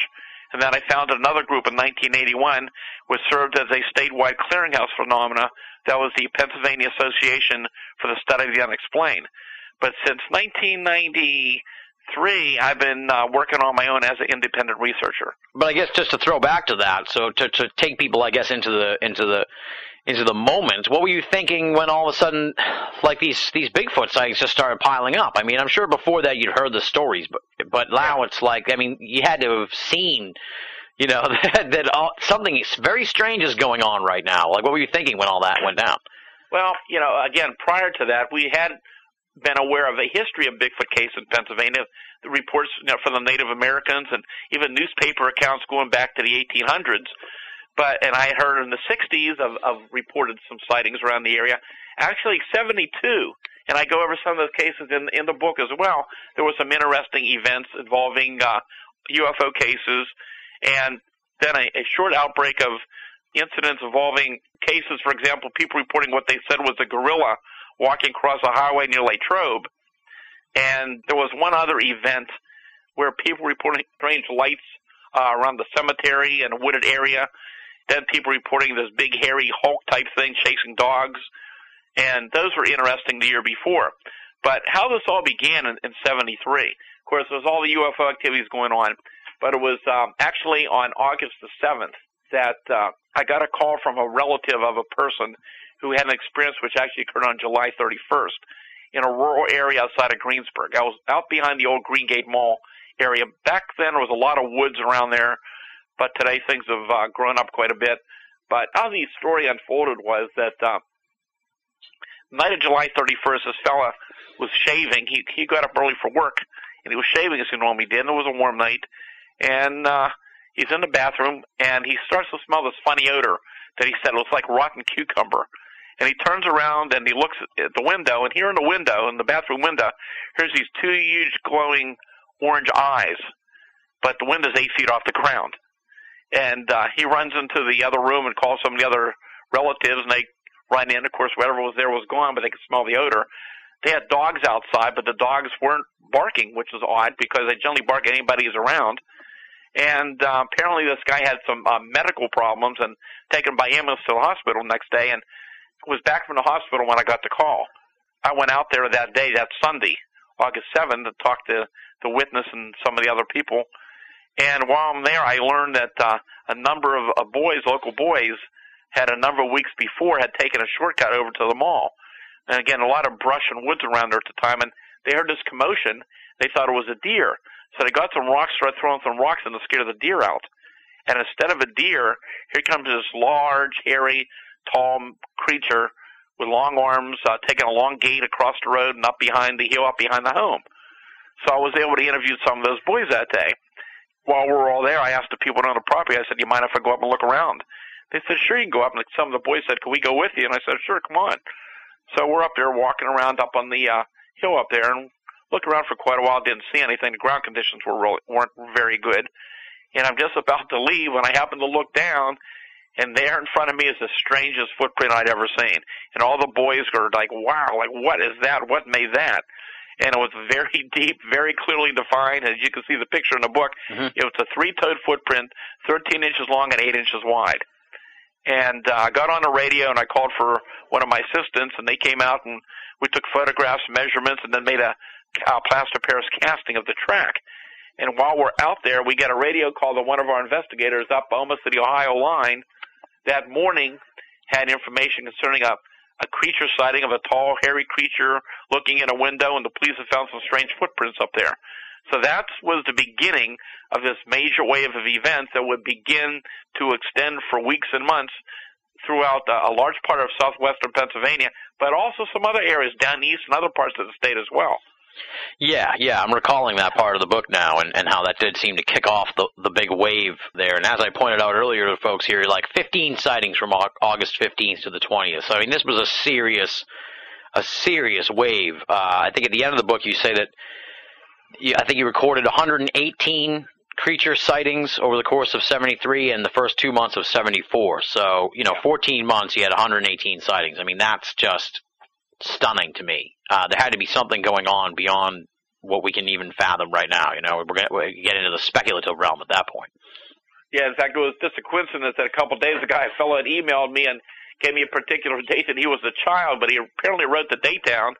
and then I founded another group in 1981, which served as a statewide clearinghouse phenomena. That was the Pennsylvania Association for the Study of the Unexplained. But since 1993, I've been uh, working on my own as an independent researcher. But I guess just to throw back to that, so to to take people, I guess, into the into the into the moment. What were you thinking when all of a sudden, like these these Bigfoot sightings just started piling up? I mean, I'm sure before that you'd heard the stories, but but now it's like, I mean, you had to have seen, you know, that, that all, something very strange is going on right now. Like, what were you thinking when all that went down? Well, you know, again, prior to that, we had been aware of a history of Bigfoot case in Pennsylvania, the reports you know, from the Native Americans, and even newspaper accounts going back to the 1800s but and I heard in the 60s of, of reported some sightings around the area. Actually, 72, and I go over some of those cases in in the book as well. There were some interesting events involving uh, UFO cases, and then a, a short outbreak of incidents involving cases. For example, people reporting what they said was a gorilla walking across a highway near Latrobe, and there was one other event where people reporting strange lights uh, around the cemetery and a wooded area then people reporting this big hairy Hulk type thing chasing dogs, and those were interesting the year before. But how this all began in, in '73, of course, there was all the UFO activities going on, but it was um, actually on August the 7th that uh, I got a call from a relative of a person who had an experience which actually occurred on July 31st in a rural area outside of Greensburg. I was out behind the old Greengate Mall area. Back then, there was a lot of woods around there but today things have uh, grown up quite a bit. But how the story unfolded was that uh, night of July 31st, this fella was shaving. He he got up early for work, and he was shaving as he normally did. And it was a warm night, and uh, he's in the bathroom, and he starts to smell this funny odor that he said looks like rotten cucumber. And he turns around and he looks at the window, and here in the window, in the bathroom window, here's these two huge glowing orange eyes, but the window's eight feet off the ground and uh, he runs into the other room and calls some of the other relatives, and they run in. Of course, whatever was there was gone, but they could smell the odor. They had dogs outside, but the dogs weren't barking, which was odd because they generally bark at anybody who's around. And uh, apparently, this guy had some uh, medical problems and taken by ambulance to the hospital next day, and was back from the hospital when I got the call. I went out there that day, that Sunday, August 7th, to talk to the witness and some of the other people and while I'm there, I learned that uh, a number of uh, boys, local boys, had a number of weeks before had taken a shortcut over to the mall. And again, a lot of brush and woods around there at the time, and they heard this commotion. They thought it was a deer, so they got some rocks, started throwing some rocks, and to scare the deer out. And instead of a deer, here comes this large, hairy, tall creature with long arms, uh, taking a long gait across the road and up behind the hill, up behind the home. So I was able to interview some of those boys that day while we were all there, I asked the people on the property, I said, you mind if I go up and look around? They said, Sure, you can go up. And some of the boys said, Can we go with you? And I said, Sure, come on. So we're up there walking around up on the uh, hill up there and looked around for quite a while, didn't see anything. The ground conditions were really, weren't very good. And I'm just about to leave when I happen to look down, and there in front of me is the strangest footprint I'd ever seen. And all the boys are like, wow, like, what is that? What made that? And it was very deep, very clearly defined. As you can see the picture in the book, mm-hmm. it was a three-toed footprint, 13 inches long and 8 inches wide. And uh, I got on the radio and I called for one of my assistants, and they came out and we took photographs, measurements, and then made a, a plaster Paris casting of the track. And while we're out there, we get a radio call to one of our investigators up almost to the Ohio line that morning had information concerning a a creature sighting of a tall, hairy creature looking in a window, and the police have found some strange footprints up there. So that was the beginning of this major wave of events that would begin to extend for weeks and months throughout uh, a large part of southwestern Pennsylvania, but also some other areas down east and other parts of the state as well. Yeah, yeah, I'm recalling that part of the book now, and, and how that did seem to kick off the the big wave there. And as I pointed out earlier to folks here, like 15 sightings from August 15th to the 20th. So I mean, this was a serious, a serious wave. Uh, I think at the end of the book, you say that you, I think you recorded 118 creature sightings over the course of 73 and the first two months of 74. So, you know, 14 months, you had 118 sightings. I mean, that's just stunning to me. Uh, there had to be something going on beyond what we can even fathom right now. You know, we're going to get into the speculative realm at that point. Yeah, in fact, it was just a coincidence that a couple of days ago, a fellow had emailed me and gave me a particular date that he was a child, but he apparently wrote the date down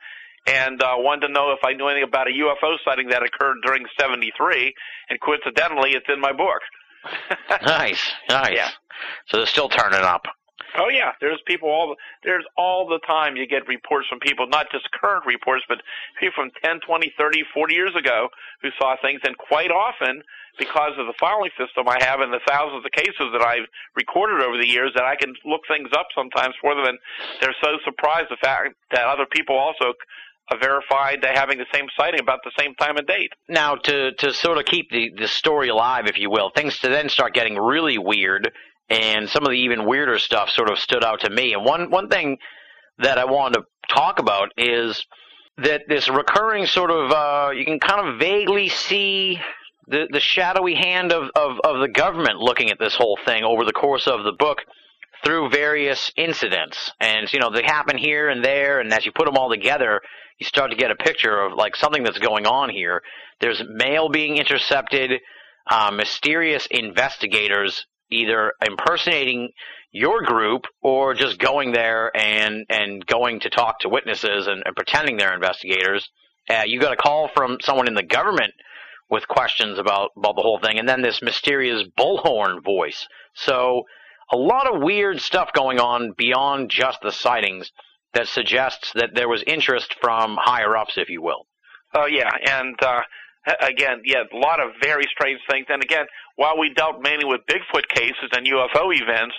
and uh, wanted to know if I knew anything about a UFO sighting that occurred during '73. And coincidentally, it's in my book. nice, nice. Yeah. So they're still turning up. Oh yeah, there's people all there's all the time you get reports from people, not just current reports, but people from 10, 20, 30, 40 years ago who saw things, and quite often because of the filing system I have and the thousands of cases that I've recorded over the years, that I can look things up sometimes for them, and they're so surprised the fact that other people also uh, verified they're having the same sighting about the same time and date. Now, to to sort of keep the the story alive, if you will, things to then start getting really weird, and some of the even weirder stuff sort of stood out to me. And one one thing that I wanted to talk about is that this recurring sort of uh, you can kind of vaguely see the the shadowy hand of, of of the government looking at this whole thing over the course of the book through various incidents and you know they happen here and there and as you put them all together you start to get a picture of like something that's going on here. There's mail being intercepted, uh, mysterious investigators either impersonating your group or just going there and and going to talk to witnesses and, and pretending they're investigators. Uh, you got a call from someone in the government with questions about about the whole thing, and then this mysterious bullhorn voice. So a lot of weird stuff going on beyond just the sightings that suggests that there was interest from higher ups, if you will. Oh yeah, and uh, again, yeah, a lot of very strange things. And again, while we dealt mainly with Bigfoot cases and UFO events,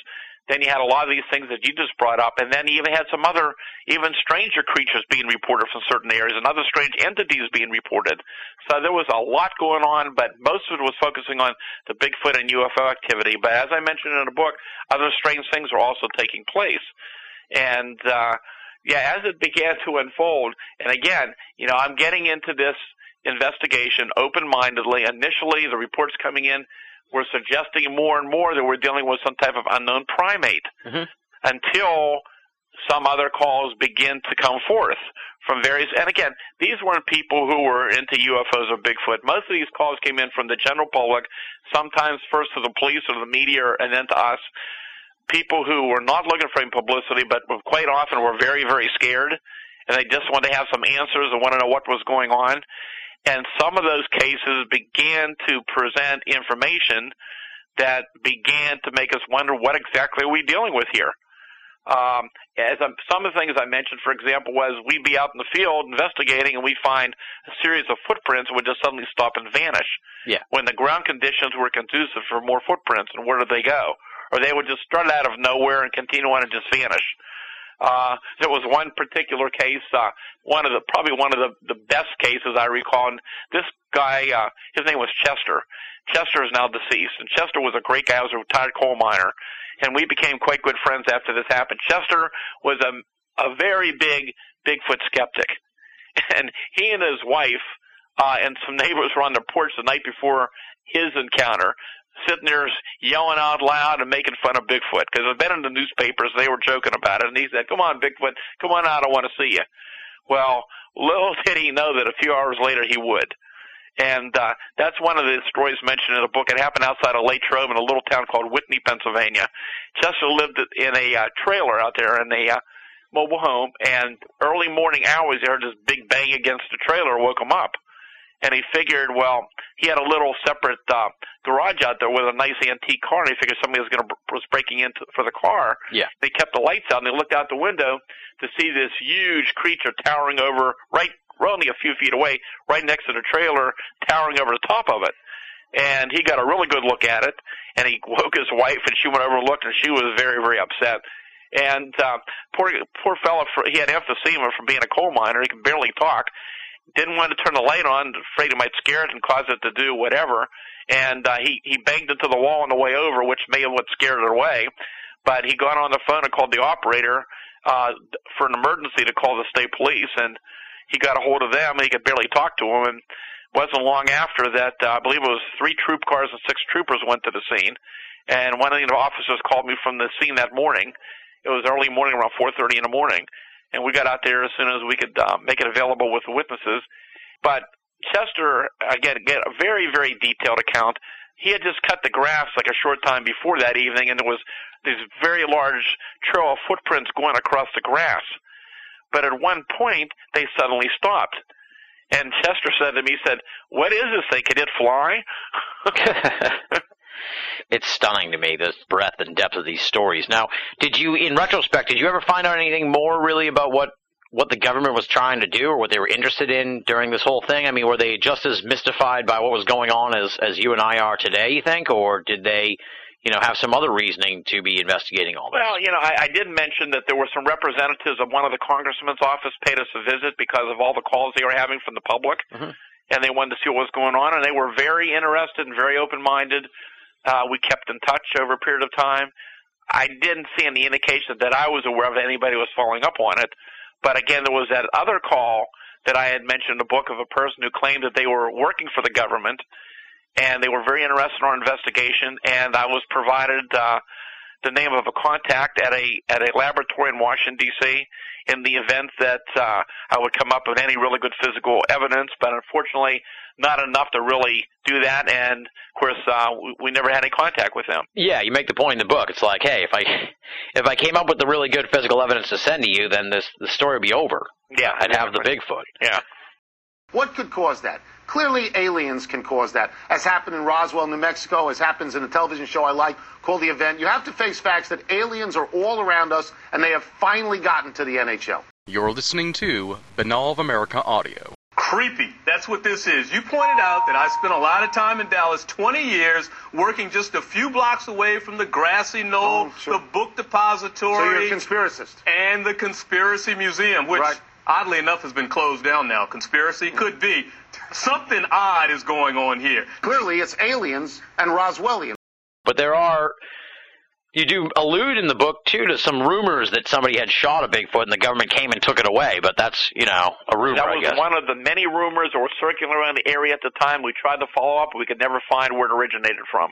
then you had a lot of these things that you just brought up, and then you even had some other, even stranger creatures being reported from certain areas, and other strange entities being reported. So there was a lot going on, but most of it was focusing on the Bigfoot and UFO activity. But as I mentioned in the book, other strange things were also taking place, and uh, yeah, as it began to unfold, and again, you know, I'm getting into this investigation open-mindedly. Initially, the reports coming in were suggesting more and more that we're dealing with some type of unknown primate mm-hmm. until some other calls begin to come forth from various and again these weren't people who were into UFOs or Bigfoot most of these calls came in from the general public sometimes first to the police or the media and then to us people who were not looking for any publicity, but quite often were very, very scared, and they just wanted to have some answers and want to know what was going on. And some of those cases began to present information that began to make us wonder what exactly are we dealing with here. Um, as I'm, some of the things I mentioned, for example, was we'd be out in the field investigating and we'd find a series of footprints would just suddenly stop and vanish. Yeah. When the ground conditions were conducive for more footprints, and where did they go? or they would just start out of nowhere and continue on and just vanish. Uh, there was one particular case, uh, one of the, probably one of the, the best cases I recall. And this guy, uh, his name was Chester. Chester is now deceased. And Chester was a great guy. He was a retired coal miner. And we became quite good friends after this happened. Chester was a, a very big Bigfoot skeptic. And he and his wife, uh, and some neighbors were on their porch the night before his encounter sitting there yelling out loud and making fun of Bigfoot because I've been in the newspapers. They were joking about it, and he said, "Come on, Bigfoot, come on out. I want to see you." Well, little did he know that a few hours later he would. And uh, that's one of the stories mentioned in the book. It happened outside of Latrobe in a little town called Whitney, Pennsylvania. Chester lived in a uh, trailer out there in a uh, mobile home, and early morning hours, he heard this big bang against the trailer, woke him up and he figured, well, he had a little separate uh, garage out there with a nice antique car, and he figured somebody was going to was breaking into for the car. Yeah. They kept the lights out, and they looked out the window to see this huge creature towering over right, only a few feet away, right next to the trailer, towering over the top of it. And he got a really good look at it, and he woke his wife, and she went over and looked, and she was very, very upset. And uh, poor poor fellow, for, he had emphysema from being a coal miner. He could barely talk didn't want to turn the light on, afraid it might scare it and cause it to do whatever. And uh, he he banged into the wall on the way over, which may have what scared it away. But he got on the phone and called the operator uh, for an emergency to call the state police, and he got a hold of them. and He could barely talk to them, and wasn't long after that. Uh, I believe it was three troop cars and six troopers went to the scene, and one of the officers called me from the scene that morning. It was early morning, around 4:30 in the morning, and we got out there as soon as we could uh, make it available with the witnesses. But Chester, again, get a very, very detailed account. He had just cut the grass like a short time before that evening, and there was this very large trail of footprints going across the grass. But at one point, they suddenly stopped. And Chester said to me, he said, what is this thing? Can it fly? it's stunning to me, the breadth and depth of these stories. Now, did you, in retrospect, did you ever find out anything more really about what what the government was trying to do or what they were interested in during this whole thing? I mean, were they just as mystified by what was going on as as you and I are today, you think, or did they you know, have some other reasoning to be investigating all this. Well, you know, I, I did mention that there were some representatives of one of the congressman's office paid us a visit because of all the calls they were having from the public, mm-hmm. and they wanted to see what was going on, and they were very interested and very open-minded. Uh, we kept in touch over a period of time. I didn't see any indication that I was aware of that anybody was following up on it. But again, there was that other call that I had mentioned in the book of a person who claimed that they were working for the government and they were very interested in our investigation. And I was provided uh, the name of a contact at a at a laboratory in Washington D.C. in the event that uh, I would come up with any really good physical evidence. But unfortunately, not enough to really do that. And of course, uh, we, we never had any contact with them. Yeah, you make the point in the book. It's like, hey, if I if I came up with the really good physical evidence to send to you, then this the story would be over. Yeah, I'd have the Bigfoot. Yeah. What could cause that? Clearly, aliens can cause that, as happened in Roswell, New Mexico, as happens in a television show I like called The Event. You have to face facts that aliens are all around us, and they have finally gotten to the NHL. You're listening to Binnall of America Audio. Creepy. That's what this is. You pointed out that I spent a lot of time in Dallas, 20 years, working just a few blocks away from the grassy knoll, oh, sure. the book depository. So you're a conspiracist. And the Conspiracy Museum, which right oddly enough, has been closed down now. Conspiracy could be. Something odd is going on here. Clearly, it's aliens and Roswellians. But there are. You do allude in the book too to some rumors that somebody had shot a Bigfoot and the government came and took it away, but that's you know a rumor. That was one of the many rumors that were circulating around the area at the time. We tried to follow up, but we could never find where it originated from.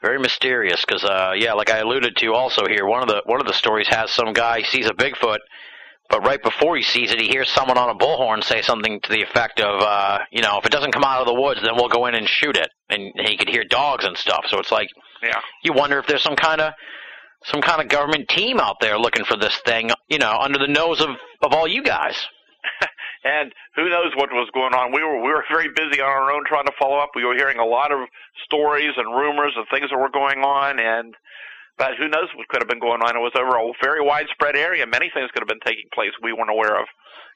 Very mysterious, because uh, yeah, like I alluded to also here, one of the one of the stories has some guy sees a Bigfoot but right before he sees it, he hears someone on a bullhorn say something to the effect of, uh, you know, if it doesn't come out of the woods, then we'll go in and shoot it. And he could hear dogs and stuff. So it's like, yeah. you wonder if there's some kind of some kind of government team out there looking for this thing, you know, under the nose of of all you guys. and who knows what was going on? We were we were very busy on our own trying to follow up. We were hearing a lot of stories and rumors of things that were going on, and but who knows what could have been going on? It was over a very widespread area. Many things could have been taking place we weren't aware of.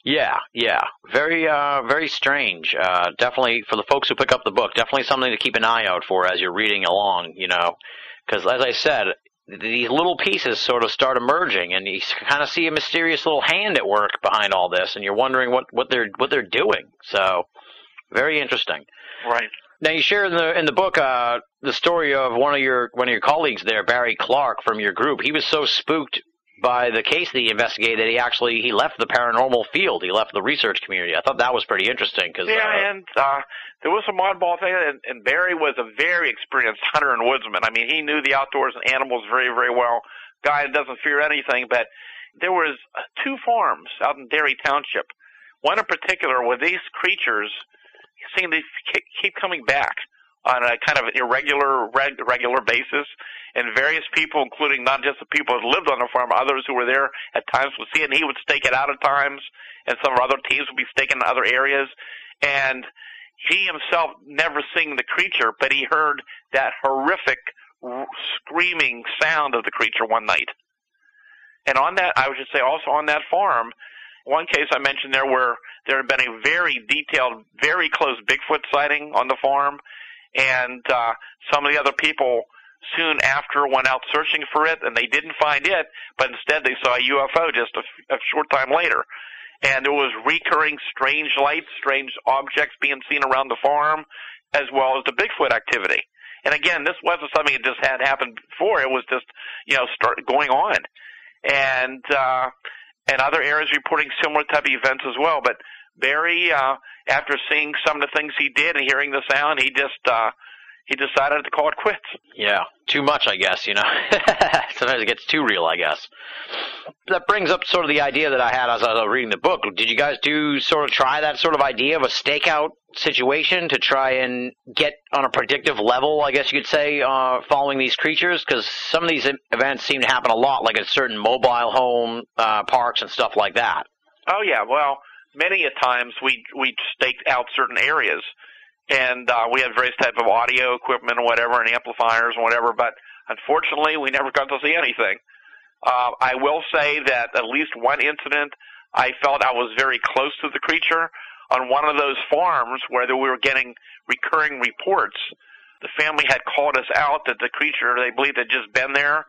Yeah, yeah, very, uh, very strange. Uh, definitely for the folks who pick up the book, definitely something to keep an eye out for as you're reading along. You know, because as I said, these little pieces sort of start emerging, and you kind of see a mysterious little hand at work behind all this, and you're wondering what what they're what they're doing. So, very interesting. Right. Now you share in the in the book uh, the story of one of your one of your colleagues there, Barry Clark from your group. He was so spooked by the case that he investigated that he actually he left the paranormal field. He left the research community. I thought that was pretty interesting because yeah, uh, and uh, there was some oddball thing. And, and Barry was a very experienced hunter and woodsman. I mean, he knew the outdoors and animals very very well. Guy that doesn't fear anything. But there was two farms out in Derry Township. One in particular where these creatures seem to keep coming back on a kind of irregular reg, regular basis. And various people, including not just the people who lived on the farm, others who were there at times would see it, and he would stake it out at times, and some of other teams would be staking in other areas. And he himself never seeing the creature, but he heard that horrific screaming sound of the creature one night. And on that, I would just say also on that farm, one case I mentioned there where there had been a very detailed, very close Bigfoot sighting on the farm, and uh, some of the other people soon after went out searching for it, and they didn't find it, but instead they saw a UFO just a, a short time later. and there was recurring strange lights, strange objects being seen around the farm, as well as the Bigfoot activity. And again, this wasn't something that just had happened before. It was just, you know, start going on. And, uh, and other areas reporting similar type of events as well. But Barry, uh, after seeing some of the things he did and hearing the sound, he just, uh, he decided to call it quits. Yeah, too much, I guess. You know, sometimes it gets too real. I guess that brings up sort of the idea that I had as I was reading the book. Did you guys do sort of try that sort of idea of a stakeout situation to try and get on a predictive level? I guess you could say uh, following these creatures because some of these events seem to happen a lot, like at certain mobile home uh, parks and stuff like that. Oh yeah, well, many a times we we staked out certain areas and uh, we had various type of audio equipment or whatever, and amplifiers and whatever. But unfortunately, we never got to see anything. Uh, I will say that at least one incident, I felt I was very close to the creature on one of those farms where we were getting recurring reports. The family had called us out that the creature they believed had just been there.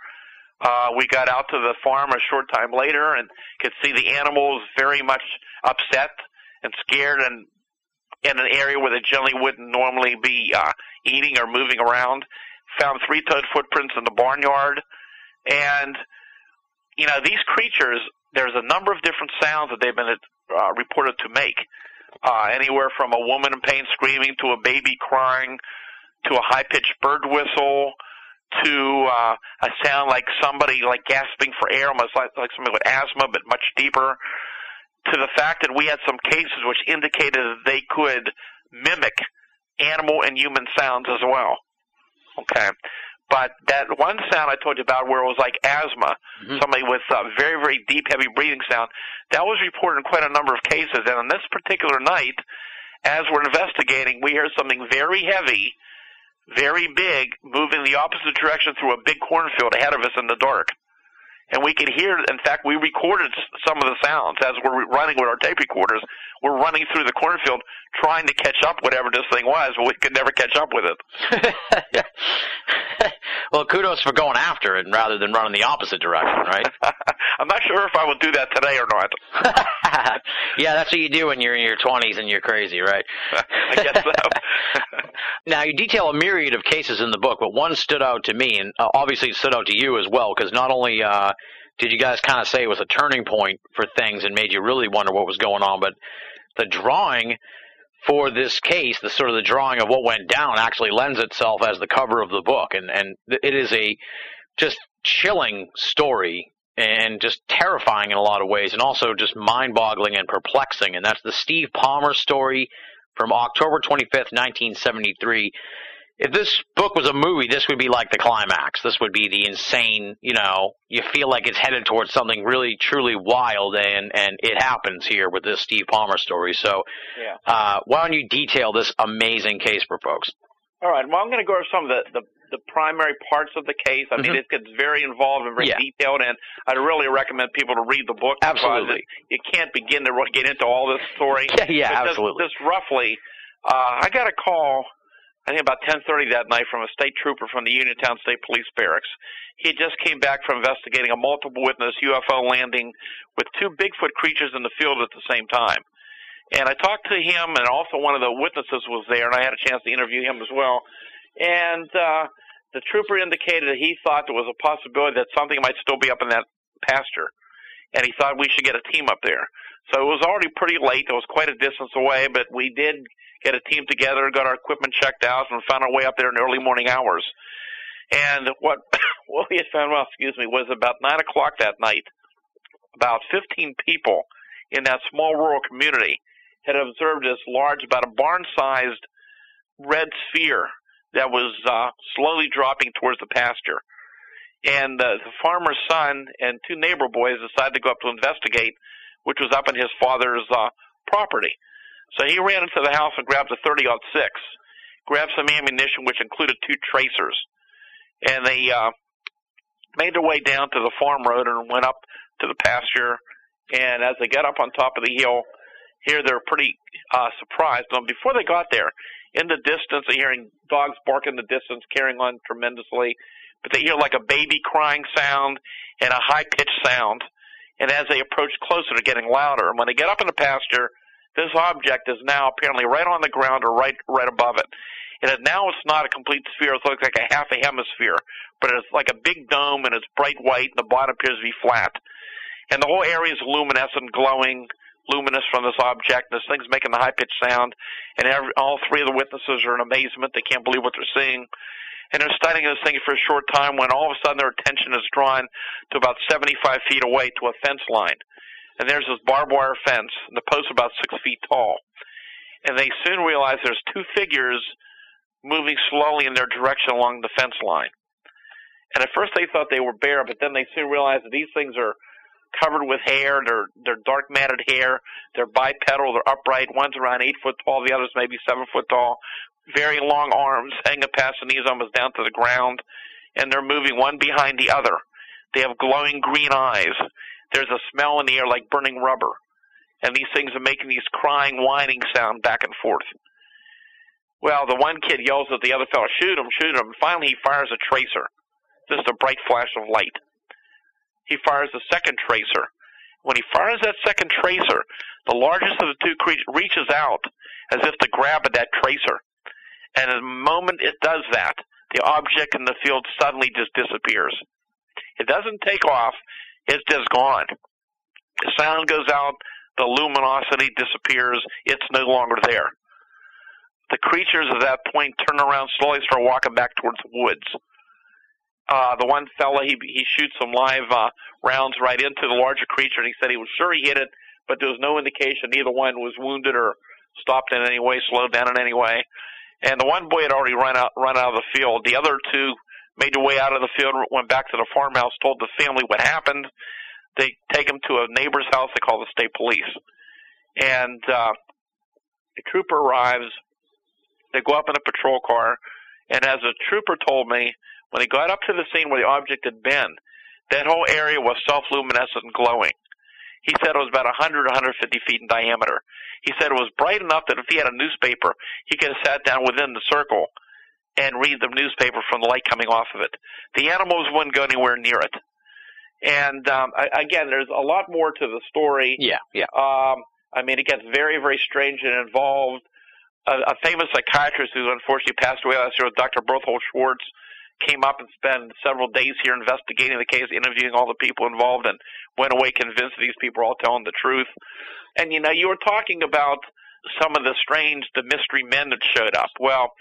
Uh, we got out to the farm a short time later and could see the animals very much upset and scared and in an area where they generally wouldn't normally be uh, eating or moving around. Found three-toed footprints in the barnyard, and you know these creatures. There's a number of different sounds that they've been uh, reported to make. Uh, anywhere from a woman in pain screaming to a baby crying to a high-pitched bird whistle to uh, a sound like somebody like gasping for air, almost like, like somebody with asthma, but much deeper to the fact that we had some cases which indicated that they could mimic animal and human sounds as well. Okay. But that one sound I told you about where it was like asthma, mm-hmm. somebody with a very, very deep, heavy breathing sound, that was reported in quite a number of cases. And on this particular night, as we're investigating, we hear something very heavy, very big, moving the opposite direction through a big cornfield ahead of us in the dark and we could hear. In fact, we recorded some of the sounds as we're running with our tape recorders. We're running through the cornfield trying to catch up whatever this thing was, but we could never catch up with it. well, kudos for going after it rather than running the opposite direction, right? I'm not sure if I would do that today or not. yeah, that's what you do when you're in your 20s and you're crazy, right? I guess so. now, you detail a myriad of cases in the book, but one stood out to me, and uh, obviously it stood out to you as well, because not only uh, did you guys kind of say it was a turning point for things and made you really wonder what was going on, but the drawing for this case, the sort of the drawing of what went down actually lends itself as the cover of the book, and and it is a just chilling story and just terrifying in a lot of ways, and also just mind-boggling and perplexing. And that's the Steve Palmer story from October 25th, 1973 if this book was a movie, this would be like the climax. This would be the insane, you know, you feel like it's headed towards something really, truly wild, and and it happens here with this Steve Palmer story. So, yeah. uh, why don't you detail this amazing case for folks? All right. Well, I'm going to go over some of the, the, the primary parts of the case. I mm-hmm. mean, it gets very involved and very yeah. detailed, and I'd really recommend people to read the book. Absolutely. You can't begin to get into all this story. yeah, yeah, absolutely. Just, just roughly, uh, I got a call I think about 10:30 that night from a state trooper from the Uniontown State Police Barracks. He just came back from investigating a multiple witness UFO landing with two Bigfoot creatures in the field at the same time. And I talked to him, and also one of the witnesses was there, and I had a chance to interview him as well. And uh, the trooper indicated that he thought there was a possibility that something might still be up in that pasture, and he thought we should get a team up there. So it was already pretty late. It was quite a distance away, but we did get a team together, got our equipment checked out, and found our way up there in the early morning hours. And what what we had found out, excuse me, was about nine o'clock that night. About 15 people in that small rural community had observed this large, about a barn-sized red sphere that was uh, slowly dropping towards the pasture. And uh, the farmer's son and two neighbor boys decided to go up to investigate, which was up in his father's uh, property. So he ran into the house and grabbed a 30 six, grabbed some ammunition, which included two tracers, and they uh, made their way down to the farm road and went up to the pasture. And as they got up on top of the hill, here they're pretty uh, surprised. And before they got there, in the distance, they're hearing dogs bark in the distance, carrying on tremendously. But they hear like a baby crying sound and a high pitched sound. And as they approach closer, they're getting louder. And when they get up in the pasture, this object is now apparently right on the ground or right right above it. And it, now it's not a complete sphere; it looks like a half a hemisphere, but it's like a big dome, and it's bright white, and the bottom appears to be flat. And the whole area is luminescent, glowing, luminous from this object. This thing's making the high pitched sound, and every, all three of the witnesses are in amazement; they can't believe what they're seeing. And they're studying this thing for a short time when all of a sudden their attention is drawn to about 75 feet away to a fence line and there's this barbed wire fence, and the posts about six feet tall. And they soon realize there's two figures moving slowly in their direction along the fence line. And at first they thought they were bear, but then they soon realized that these things are covered with hair. They're they're dark matted hair. They're bipedal. They're upright. One's around eight foot tall. The other's maybe seven foot tall. Very long arms, hanging past the knees almost down to the ground, and they're moving one behind the other. They have glowing green eyes, there's a smell in the air like burning rubber. And these things are making these crying, whining sound back and forth. Well, the one kid yells at the other fellow, shoot him, shoot him. Finally, he fires a tracer, just a bright flash of light. He fires a second tracer. When he fires that second tracer, the largest of the two creatures reaches out as if to grab at that tracer. And the moment it does that, the object in the field suddenly just disappears. It doesn't take off it's just gone. The sound goes out, the luminosity disappears, it's no longer there. The creatures at that point turn around slowly, start walking back towards the woods. Uh, the one fella, he he shoots some live uh, rounds right into the larger creature, and he said he was sure he hit it, but there was no indication either one was wounded or stopped in any way, slowed down in any way. And the one boy had already run out run out of the field. The other two made their way out of the field, went back to the farmhouse, told the family what happened. They take him to a neighbor's house. They call the state police, and uh, a trooper arrives. They go up in a patrol car, and as a trooper told me, when he got up to the scene where the object had been, that whole area was self-luminescent and glowing. He said it was about 100, 150 feet in diameter. He said it was bright enough that if he had a newspaper, he could have sat down within the circle and read the newspaper from the light coming off of it. The animals wouldn't go anywhere near it. And um, I, again, there's a lot more to the story. Yeah, yeah. Um, I mean, it gets very, very strange and involved. A, a famous psychiatrist who unfortunately passed away last year, Dr. Berthold Schwarz, came up and spent several days here investigating the case, interviewing all the people involved, and went away convinced these people are all telling the truth. And you know, you were talking about some of the strange, the mystery men that showed up. Well,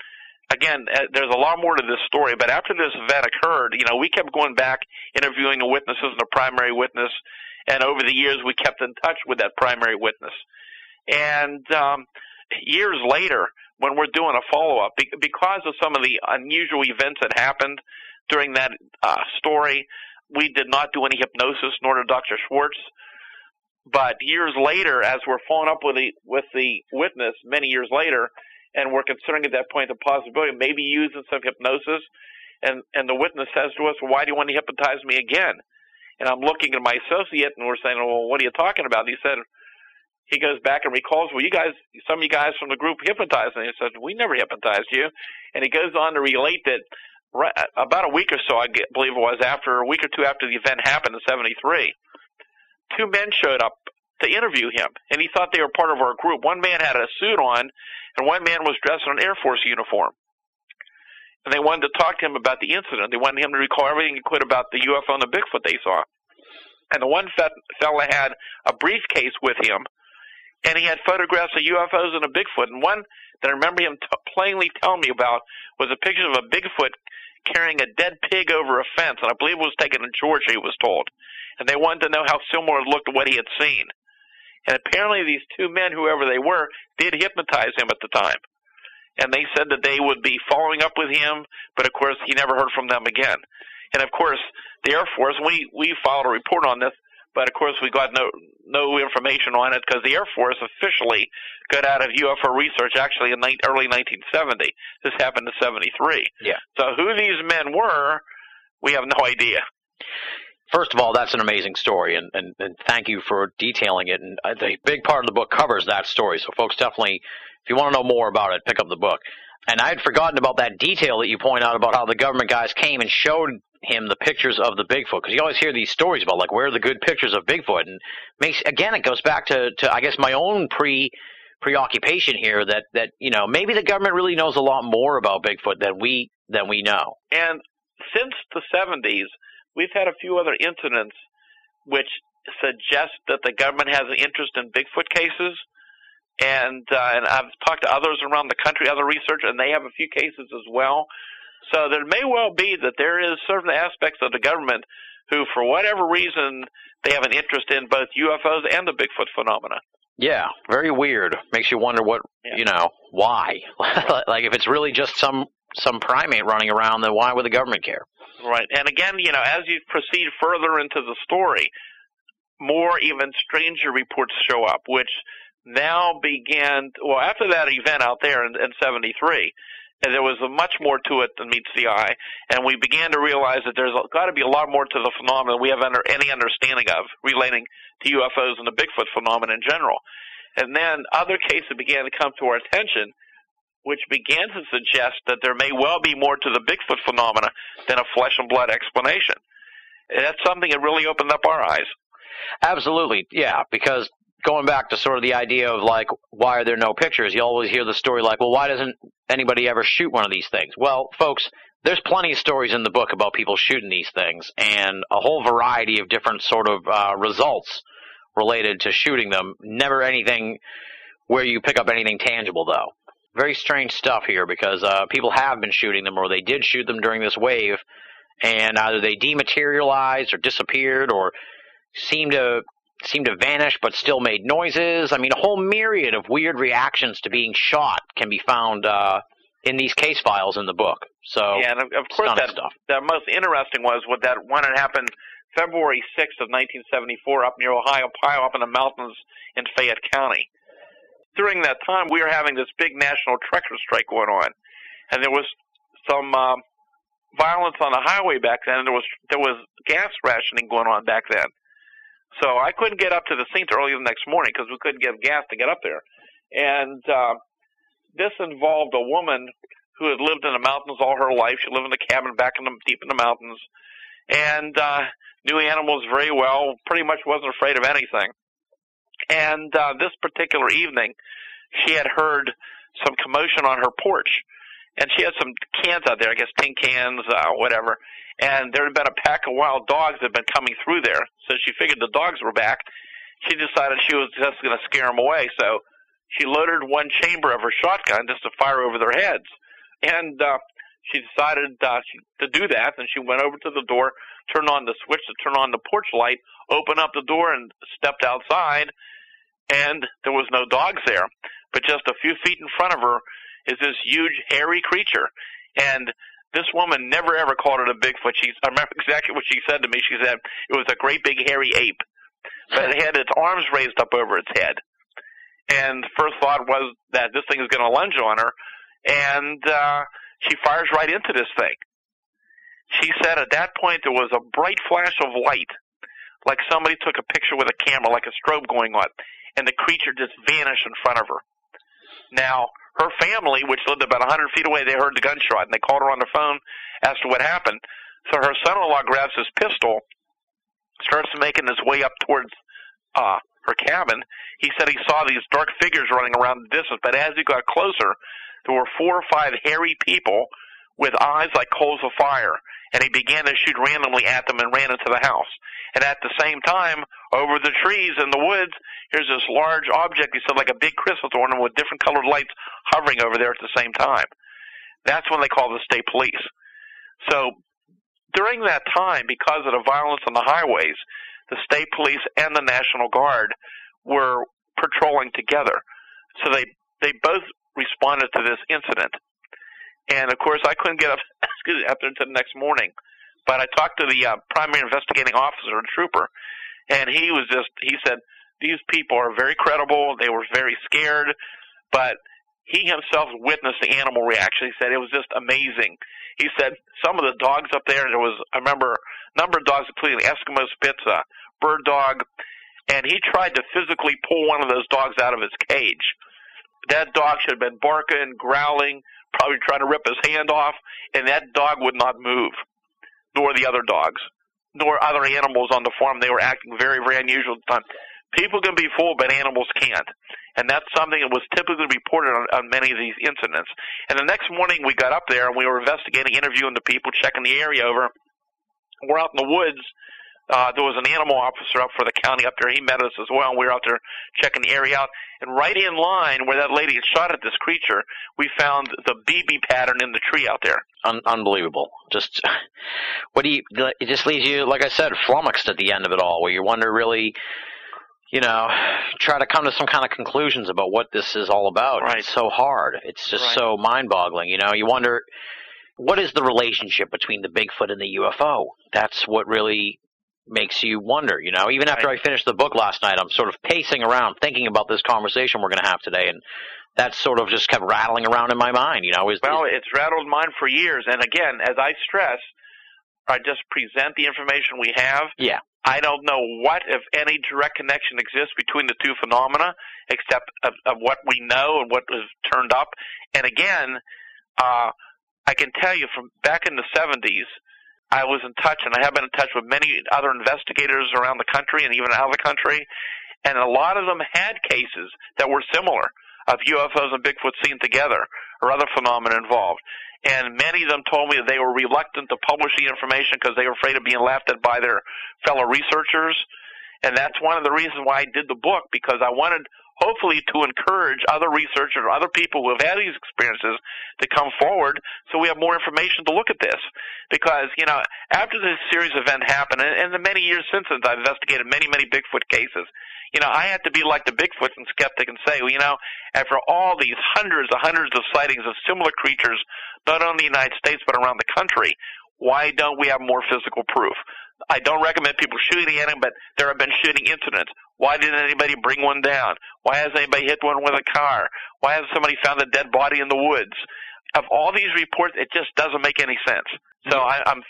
again, uh, there's a lot more to this story, but after this event occurred, you know, we kept going back, interviewing the witnesses and the primary witness, and over the years we kept in touch with that primary witness. And um, years later, when we're doing a follow up, because of some of the unusual events that happened during that uh, story, we did not do any hypnosis, nor did Dr. Schwarz. But years later, as we're following up with the with the witness, many years later, and we're considering at that point the possibility of maybe using some hypnosis. And and the witness says to us, "Why do you want to hypnotize me again?" And I'm looking at my associate, and we're saying, "Well, what are you talking about?" And he said, he goes back and recalls, "Well, you guys, some of you guys from the group hypnotized me." He said, "We never hypnotized you," and he goes on to relate that. Right, about a week or so, I believe it was after a week or two after the event happened in '73, two men showed up to interview him, and he thought they were part of our group. One man had a suit on, and one man was dressed in an Air Force uniform. And they wanted to talk to him about the incident. They wanted him to recall everything he could about the UFO and the Bigfoot they saw. And the one fella had a briefcase with him, and he had photographs of UFOs and a Bigfoot. And one that I remember him t- plainly telling me about was a picture of a Bigfoot carrying a dead pig over a fence, and I believe it was taken in Georgia. He was told, and they wanted to know how similar it looked to what he had seen. And apparently these two men, whoever they were, did hypnotize him at the time. And they said that they would be following up with him, but of course he never heard from them again. And of course, the Air Force, we, we filed a report on this, but of course we got no, no information on it because the Air Force officially got out of UFO research actually in ni- early 1970. This happened in 73. Yeah. So who these men were, we have no idea first of all, that's an amazing story, and, and, and thank you for detailing it. And uh, the big part of the book covers that story. So, folks, definitely, if you want to know more about it, pick up the book. And I had forgotten about that detail that you point out about how the government guys came and showed him the pictures of the Bigfoot because you always hear these stories about like where are the good pictures of Bigfoot and makes again it goes back to, to I guess my own pre preoccupation here that that you know maybe the government really knows a lot more about Bigfoot than we than we know. And since the 70s, we've had a few other incidents which suggest that the government has an interest in Bigfoot cases. And uh, and I've talked to others around the country, other researchers, and they have a few cases as well. So there may well be that there is certain aspects of the government who, for whatever reason, they have an interest in both UFOs and the Bigfoot phenomena. Yeah, very weird. Makes you wonder what Yeah. you know why. like if it's really just some some primate running around, then why would the government care? Right. And again, you know, as you proceed further into the story, more even stranger reports show up, which now began, well, after that event out there in, in 73, and there was much more to it than meets the eye, and we began to realize that there's got to be a lot more to the phenomenon we have under any understanding of relating to UFOs and the Bigfoot phenomenon in general. And then other cases began to come to our attention, which began to suggest that there may well be more to the Bigfoot phenomena than a flesh and blood explanation. And that's something that really opened up our eyes. Absolutely, yeah. Because going back to sort of the idea of like why are there no pictures? You always hear the story like, well, why doesn't anybody ever shoot one of these things? Well, folks, there's plenty of stories in the book about people shooting these things, and a whole variety of different sort of uh, results related to shooting them. Never anything where you pick up anything tangible, though. Very strange stuff here because uh, people have been shooting them, or they did shoot them during this wave, and either they dematerialized or disappeared, or seemed to seemed to vanish but still made noises. I mean, a whole myriad of weird reactions to being shot can be found uh, in these case files in the book. So yeah, and of, of course, that stuff. the most interesting was what that one that happened February 6th of 1974 up near Ohio Pile, up in the mountains in Fayette County. During that time, we were having this big national trucker strike going on, and there was some um, violence on the highway back then. There was there was gas rationing going on back then, so I couldn't get up to the scene early the next morning because we couldn't get gas to get up there. And uh, this involved a woman who had lived in the mountains all her life. She lived in a cabin back in the deep in the mountains, and uh, knew animals very well. Pretty much wasn't afraid of anything. And uh, this particular evening, she had heard some commotion on her porch, and she had some cans out there. I guess tin cans, uh, whatever. And there had been a pack of wild dogs that had been coming through there. So she figured the dogs were back. She decided she was just going to scare them away. So she loaded one chamber of her shotgun just to fire over their heads. And uh, she decided uh, she, to do that, and she went over to the door, turned on the switch to turn on the porch light, opened up the door, and stepped outside. And there was no dogs there, but just a few feet in front of her is this huge hairy creature. And this woman never ever called it a Bigfoot. She, I remember exactly what she said to me. She said it was a great big hairy ape, but it had its arms raised up over its head. And first thought was that this thing is going to lunge on her, and uh, she fires right into this thing. She said at that point there was a bright flash of light, like somebody took a picture with a camera, like a strobe going on, and the creature just vanished in front of her. Now, her family, which lived about a 100 feet away, they heard the gunshot, and they called her on the phone, asked her what happened. So her son-in-law grabs his pistol, starts making his way up towards uh, her cabin. He said he saw these dark figures running around the distance, but as he got closer, there were four or five hairy people with eyes like coals of fire, and he began to shoot randomly at them and ran into the house. And at the same time, over the trees in the woods, here's this large object, he said like a big Christmas ornament with different colored lights hovering over there at the same time. That's when they called the state police. So during that time, because of the violence on the highways, the state police and the National Guard were patrolling together. So they they both responded to this incident. And of course, I couldn't get up excuse me, up until the next morning. But I talked to the uh, primary investigating officer, a trooper, and he was just he said these people are very credible. They were very scared, but he himself witnessed the animal reaction. He said it was just amazing. He said some of the dogs up there. There was I remember a number of dogs, including Eskimo Spitz, a bird dog, and he tried to physically pull one of those dogs out of its cage. That dog should have been barking, growling, probably trying to rip his hand off, and that dog would not move, nor the other dogs, nor other animals on the farm. They were acting very, very unusual at the time. People can be fooled, but animals can't. And that's something that was typically reported on, on many of these incidents. And the next morning we got up there and we were investigating, interviewing the people, checking the area over. We're out in the woods uh, there was an animal officer up for the county up there. He met us as well. And we were out there checking the area out. And right in line where that lady had shot at this creature, we found the BB pattern in the tree out there. Un- unbelievable. Just what do you? It just leaves you, like I said, flummoxed at the end of it all, where you wonder really. You know, try to come to some kind of conclusions about what this is all about. Right. It's so hard. It's just Right. so mind-boggling. You know, you wonder what is the relationship between the Bigfoot and the UFO. That's what really makes you wonder, you know. Even after I finished the book last night, I'm sort of pacing around thinking about this conversation we're going to have today and that sort of just kept rattling around in my mind, you know. Is, Well, it's rattled mine for years. And again, as I stress, I just present the information we have. yeah, I don't know what, if any, direct connection exists between the two phenomena, except of, of what we know and what was turned up. And again, uh, I can tell you from back in the 70s, I was in touch, and I have been in touch with many other investigators around the country and even out of the country, and a lot of them had cases that were similar of UFOs and Bigfoot seen together or other phenomena involved. And many of them told me that they were reluctant to publish the information because they were afraid of being laughed at by their fellow researchers. And that's one of the reasons why I did the book because I wanted hopefully to encourage other researchers or other people who have had these experiences to come forward so we have more information to look at this. Because, you know, after this series event happened and, the many years since then I've investigated many, many Bigfoot cases, you know, I had to be like the Bigfoot and skeptic and say, well, you know, after all these hundreds and hundreds of sightings of similar creatures, not only in the United States but around the country, why don't we have more physical proof? I don't recommend people shooting at him, but there have been shooting incidents. Why didn't anybody bring one down? Why hasn't anybody hit one with a car? Why hasn't somebody found a dead body in the woods? Of all these reports, it just doesn't make any sense. So mm-hmm. I, I'm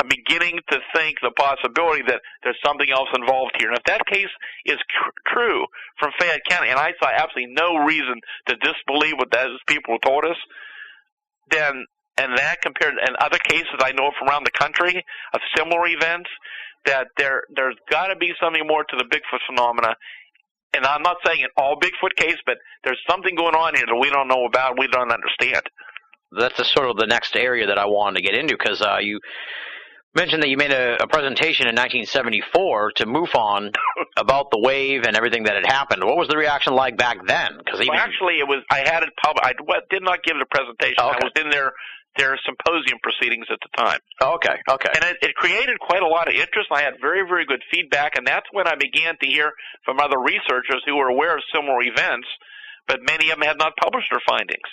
I'm beginning to think the possibility that there's something else involved here. And if that case is tr- true from Fayette County, and I saw absolutely no reason to disbelieve what those people told us, then and that compared and other cases I know from around the country of similar events, that there there's got to be something more to the Bigfoot phenomena. And I'm not saying in all Bigfoot case, but there's something going on here that we don't know about, we don't understand. that's the sort of the next area that I wanted to get into because uh, you mentioned that you made a, a presentation in 1974 to MUFON about the wave and everything that had happened. What was the reaction like back then? Because Well, actually, it was I had it public. I did not give the presentation. Oh, okay. I was in their their symposium proceedings at the time, Oh, okay, okay, and it, it created quite a lot of interest. I had very very good feedback, and that's when I began to hear from other researchers who were aware of similar events, but many of them had not published their findings.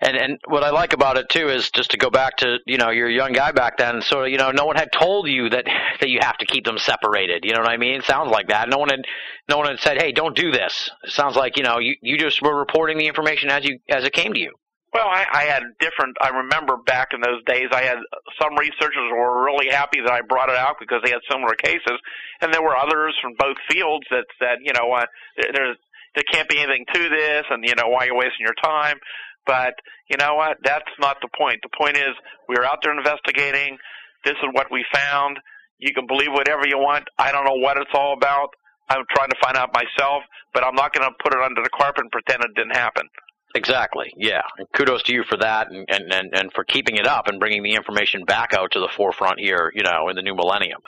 and and what I like about it too is just to go back to you know you're a young guy back then, so you know no one had told you that that you have to keep them separated. You know what I mean? It sounds like that. No one had no one had said, hey, don't do this. It sounds like you know you you just were reporting the information as you as it came to you. Well, I, I had different. I remember back in those days, I had some researchers were really happy that I brought it out because they had similar cases, and there were others from both fields that said, you know, uh, there- there's there can't be anything to this, and you know, why are you wasting your time? But you know what? That's not the point. The point is, we were out there investigating. This is what we found. You can believe whatever you want. I don't know what it's all about. I'm trying to find out myself, but I'm not going to put it under the carpet and pretend it didn't happen. Exactly. Yeah. And kudos to you for that and, and, and, and for keeping it up and bringing the information back out to the forefront here, you know, in the new millennium.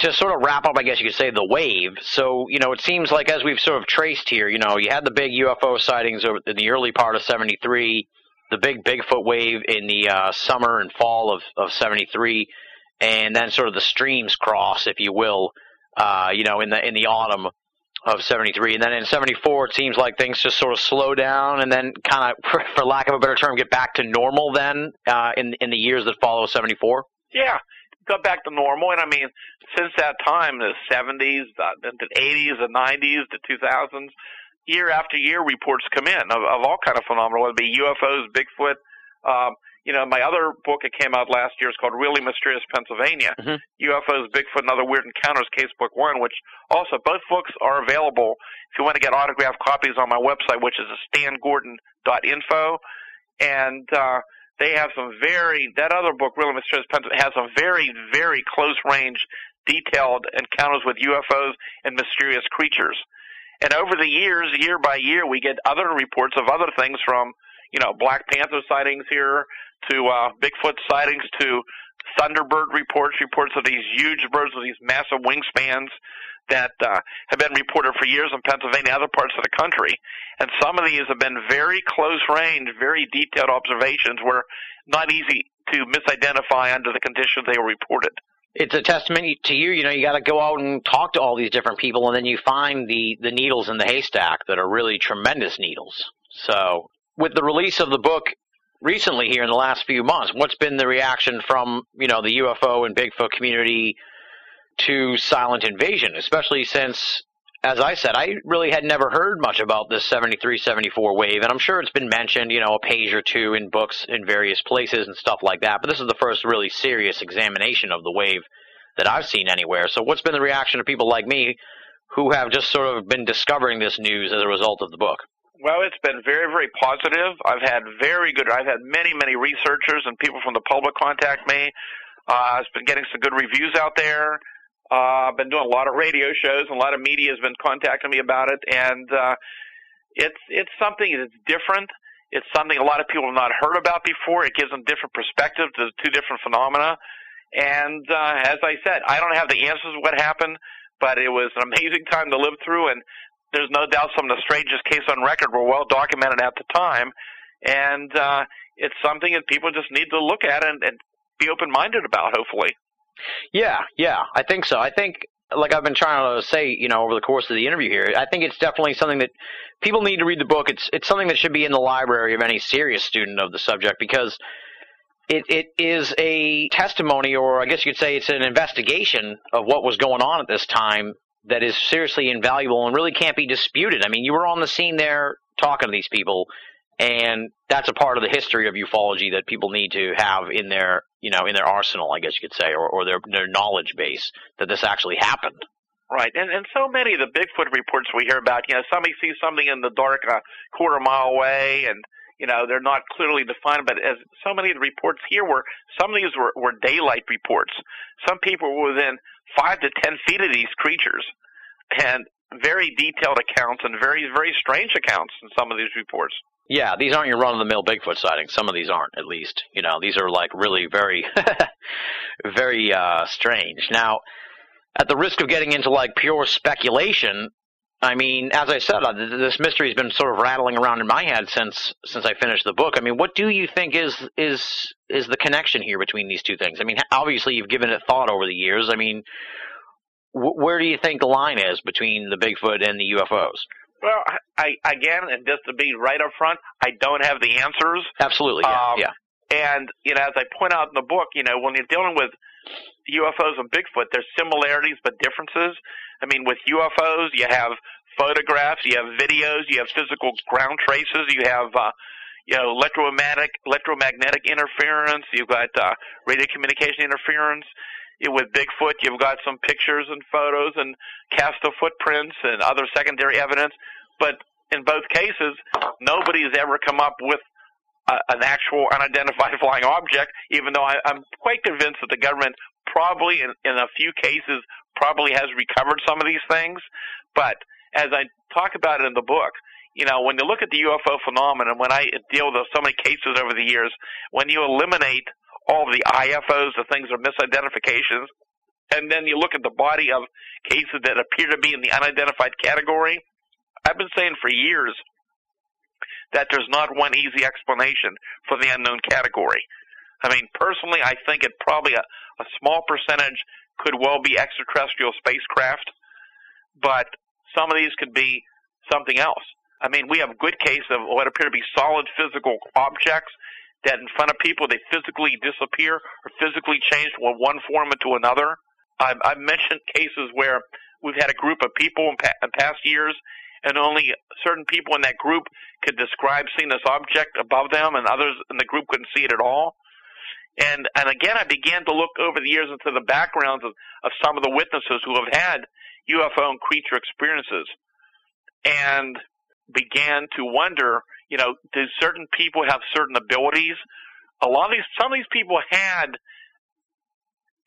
To sort of wrap up, I guess you could say the wave. So, you know, it seems like as we've sort of traced here, you know, you had the big UFO sightings in the early part of 73, the big Bigfoot wave in the uh, summer and fall of, of 73, and then sort of the streams cross, if you will, uh, you know, in the, in the autumn of 73 and then in 74 it seems like things just sort of slow down and then kind of for, lack of a better term get back to normal then uh, in in the years that follow 74 Yeah, got back to normal. And I mean, since that time, the 70s, the, the 80s, the 90s, the 2000s, year after year, reports come in of, of all kind of phenomena, whether it be UFOs, Bigfoot. Um, you know, my other book that came out last year is called Really Mysterious Pennsylvania, Mhm. UFOs, Bigfoot, and Other Weird Encounters, Casebook One, which also both books are available if you want to get autographed copies on my website, which is stangordon.info. and uh, they have some very that other book, Really Mysterious Pennsylvania, has some very very close range, detailed encounters with UFOs and mysterious creatures. And over the years, year by year, we get other reports of other things from you know Black Panther sightings here to uh, Bigfoot sightings to Thunderbird reports, reports of these huge birds with these massive wingspans that uh, have been reported for years in Pennsylvania and other parts of the country. And some of these have been very close range, very detailed observations where not easy to misidentify under the conditions they were reported. It's a testament to you. You know, you got to go out and talk to all these different people, and then you find the the needles in the haystack that are really tremendous needles. So, with the release of the book recently here in the last few months, what's been the reaction from you know the UFO and Bigfoot community to Silent Invasion, especially since, as I said, I really had never heard much about this 73 74 wave, and I'm sure it's been mentioned, you know, a page or two in books in various places and stuff like that, but this is the first really serious examination of the wave that I've seen anywhere. So, what's been the reaction of people like me who have just sort of been discovering this news as a result of the book? Well, it's been very, very positive. I've had very good. I've had many, many researchers and people from the public contact me. Uh, I've been getting some good reviews out there. Uh, I've been doing a lot of radio shows, and a lot of media has been contacting me about it, and uh, it's it's something that's different. It's something a lot of people have not heard about before. It gives them different perspective to two different phenomena. And uh, as I said, I don't have the answers to what happened, but it was an amazing time to live through, and there's no doubt some of the strangest cases on record were well documented at the time. And uh, it's something that people just need to look at and, and be open minded about, hopefully. Yeah, yeah, I think so. I think, like I've been trying to say, you know, over the course of the interview here, I think it's definitely something that people need to read the book. It's it's something that should be in the library of any serious student of the subject because it it is a testimony, or I guess you could say it's an investigation of what was going on at this time that is seriously invaluable and really can't be disputed. I mean, you were on the scene there talking to these people and that's a part of the history of ufology that people need to have in their you know in their arsenal i guess you could say or, or their their knowledge base that this actually happened. Right. And and so many of the bigfoot reports we hear about you know somebody sees something in the dark a quarter mile away and you know they're not clearly defined but as so many of the reports here were some of these were, were daylight reports. Some people were within five to ten feet of these creatures and very detailed accounts and very very strange accounts in some of these reports yeah, these aren't your run of the mill Bigfoot sightings. Some of these aren't, at least. You know, these are like really very, very uh, strange. Now, at the risk of getting into like pure speculation, I mean, as I said, uh, this mystery has been sort of rattling around in my head since since I finished the book. I mean, what do you think is is is the connection here between these two things? I mean, obviously you've given it thought over the years. I mean, wh- where do you think the line is between the Bigfoot and the UFOs? Well, I again, and just to be right up front, I don't have the answers. Absolutely, yeah, um, yeah. And you know, as I point out in the book, you know, when you're dealing with UFOs and Bigfoot, there's similarities but differences. I mean, with UFOs, you have photographs, you have videos, you have physical ground traces, you have uh, you know electromagnetic electromagnetic interference, you've got uh, radio communication interference with Bigfoot, you've got some pictures and photos and cast of footprints and other secondary evidence. But in both cases, nobody has ever come up with a, an actual unidentified flying object, even though I, I'm quite convinced that the government probably, in, in a few cases, probably has recovered some of these things. But as I talk about it in the book, you know, when you look at the UFO phenomenon, when I deal with so many cases over the years, when you eliminate all the IFOs, the things are misidentifications, and then you look at the body of cases that appear to be in the unidentified category. I've been saying for years that there's not one easy explanation for the unknown category. I mean, personally, I think it probably a, a small percentage could well be extraterrestrial spacecraft, but some of these could be something else. I mean, we have good case of what appear to be solid physical objects that in front of people they physically disappear or physically change from one form into another. I've, I've mentioned cases where we've had a group of people in, pa- in past years, and only certain people in that group could describe seeing this object above them, and others in the group couldn't see it at all. And and again, I began to look over the years into the backgrounds of, of some of the witnesses who have had UFO and creature experiences, and began to wonder you know, do certain people have certain abilities? A lot of these, some of these people had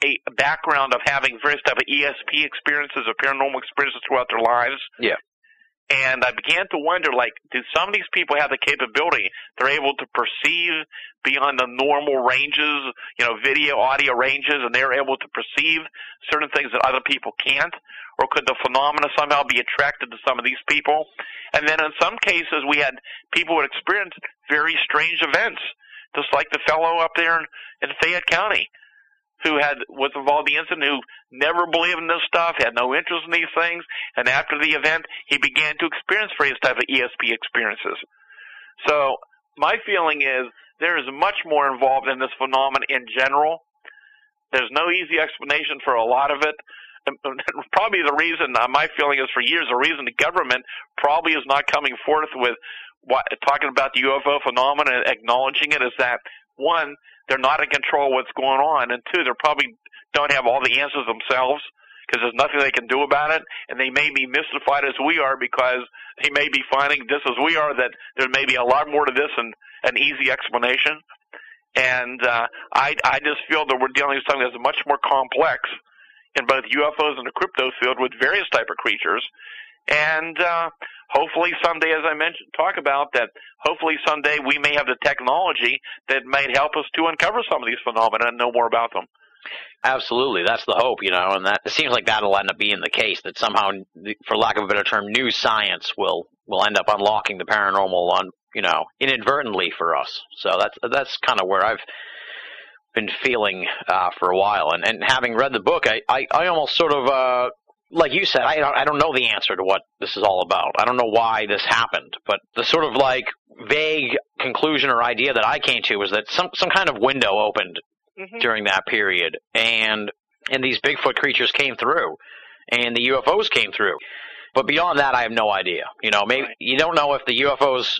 a background of having various type of ESP experiences or paranormal experiences throughout their lives. Yeah. And I began to wonder, like, do some of these people have the capability? They're able to perceive beyond the normal ranges, you know, video, audio ranges, and they're able to perceive certain things that other people can't? Or could the phenomena somehow be attracted to some of these people? And then in some cases, we had people who experienced very strange events, just like the fellow up there in, in Fayette County who had was involved in the incident who never believed in this stuff, had no interest in these things, and after the event he began to experience various type of ESP experiences. So my feeling is there is much more involved in this phenomenon in general. There's no easy explanation for a lot of it. Probably the reason, uh, my feeling is for years, the reason the government probably is not coming forth with what, talking about the UFO phenomenon and acknowledging it is that one, they're not in control of what's going on, and two, they probably don't have all the answers themselves because there's nothing they can do about it, and they may be mystified as we are because they may be finding just as we are that there may be a lot more to this than an easy explanation. And uh, I, I just feel that we're dealing with something that's much more complex in both UFOs and the crypto field with various type of creatures. And uh, hopefully someday, as I mentioned, talk about that. Hopefully someday we may have the technology that might help us to uncover some of these phenomena and know more about them. Absolutely, that's the hope, you know, and that it seems like that'll end up being the case. That somehow, for lack of a better term, new science will will end up unlocking the paranormal on you know inadvertently for us. So that's that's kind of where I've been feeling uh, for a while, and and having read the book, I I, I almost sort of uh, like you said, I don't, I don't know the answer to what this is all about. I don't know why this happened, but the sort of like vague conclusion or idea that I came to was that some some kind of window opened mm-hmm. during that period, and and these Bigfoot creatures came through, and the UFOs came through. But beyond that, I have no idea. You know, maybe right. you don't know if the UFOs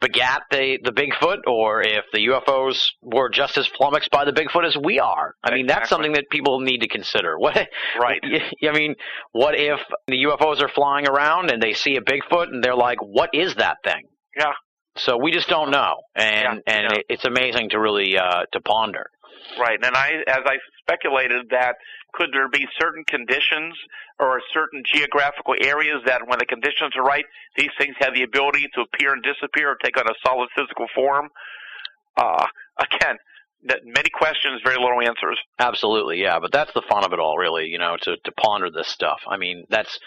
begat the the Bigfoot, or if the UFOs were just as flummoxed by the Bigfoot as we are. I mean, that's something that people need to consider. What, right? I mean, what if the UFOs are flying around and they see a Bigfoot and they're like, "What is that thing?" Yeah. So we just don't know, and yeah, and yeah. it's amazing to really uh, to ponder. Right, and I, as I speculated, that could there be certain conditions or certain geographical areas that, when the conditions are right, these things have the ability to appear and disappear or take on a solid physical form? Uh, again, that many questions, very little answers. Absolutely, yeah. But that's the fun of it all, really. You know, to to ponder this stuff. I mean, that's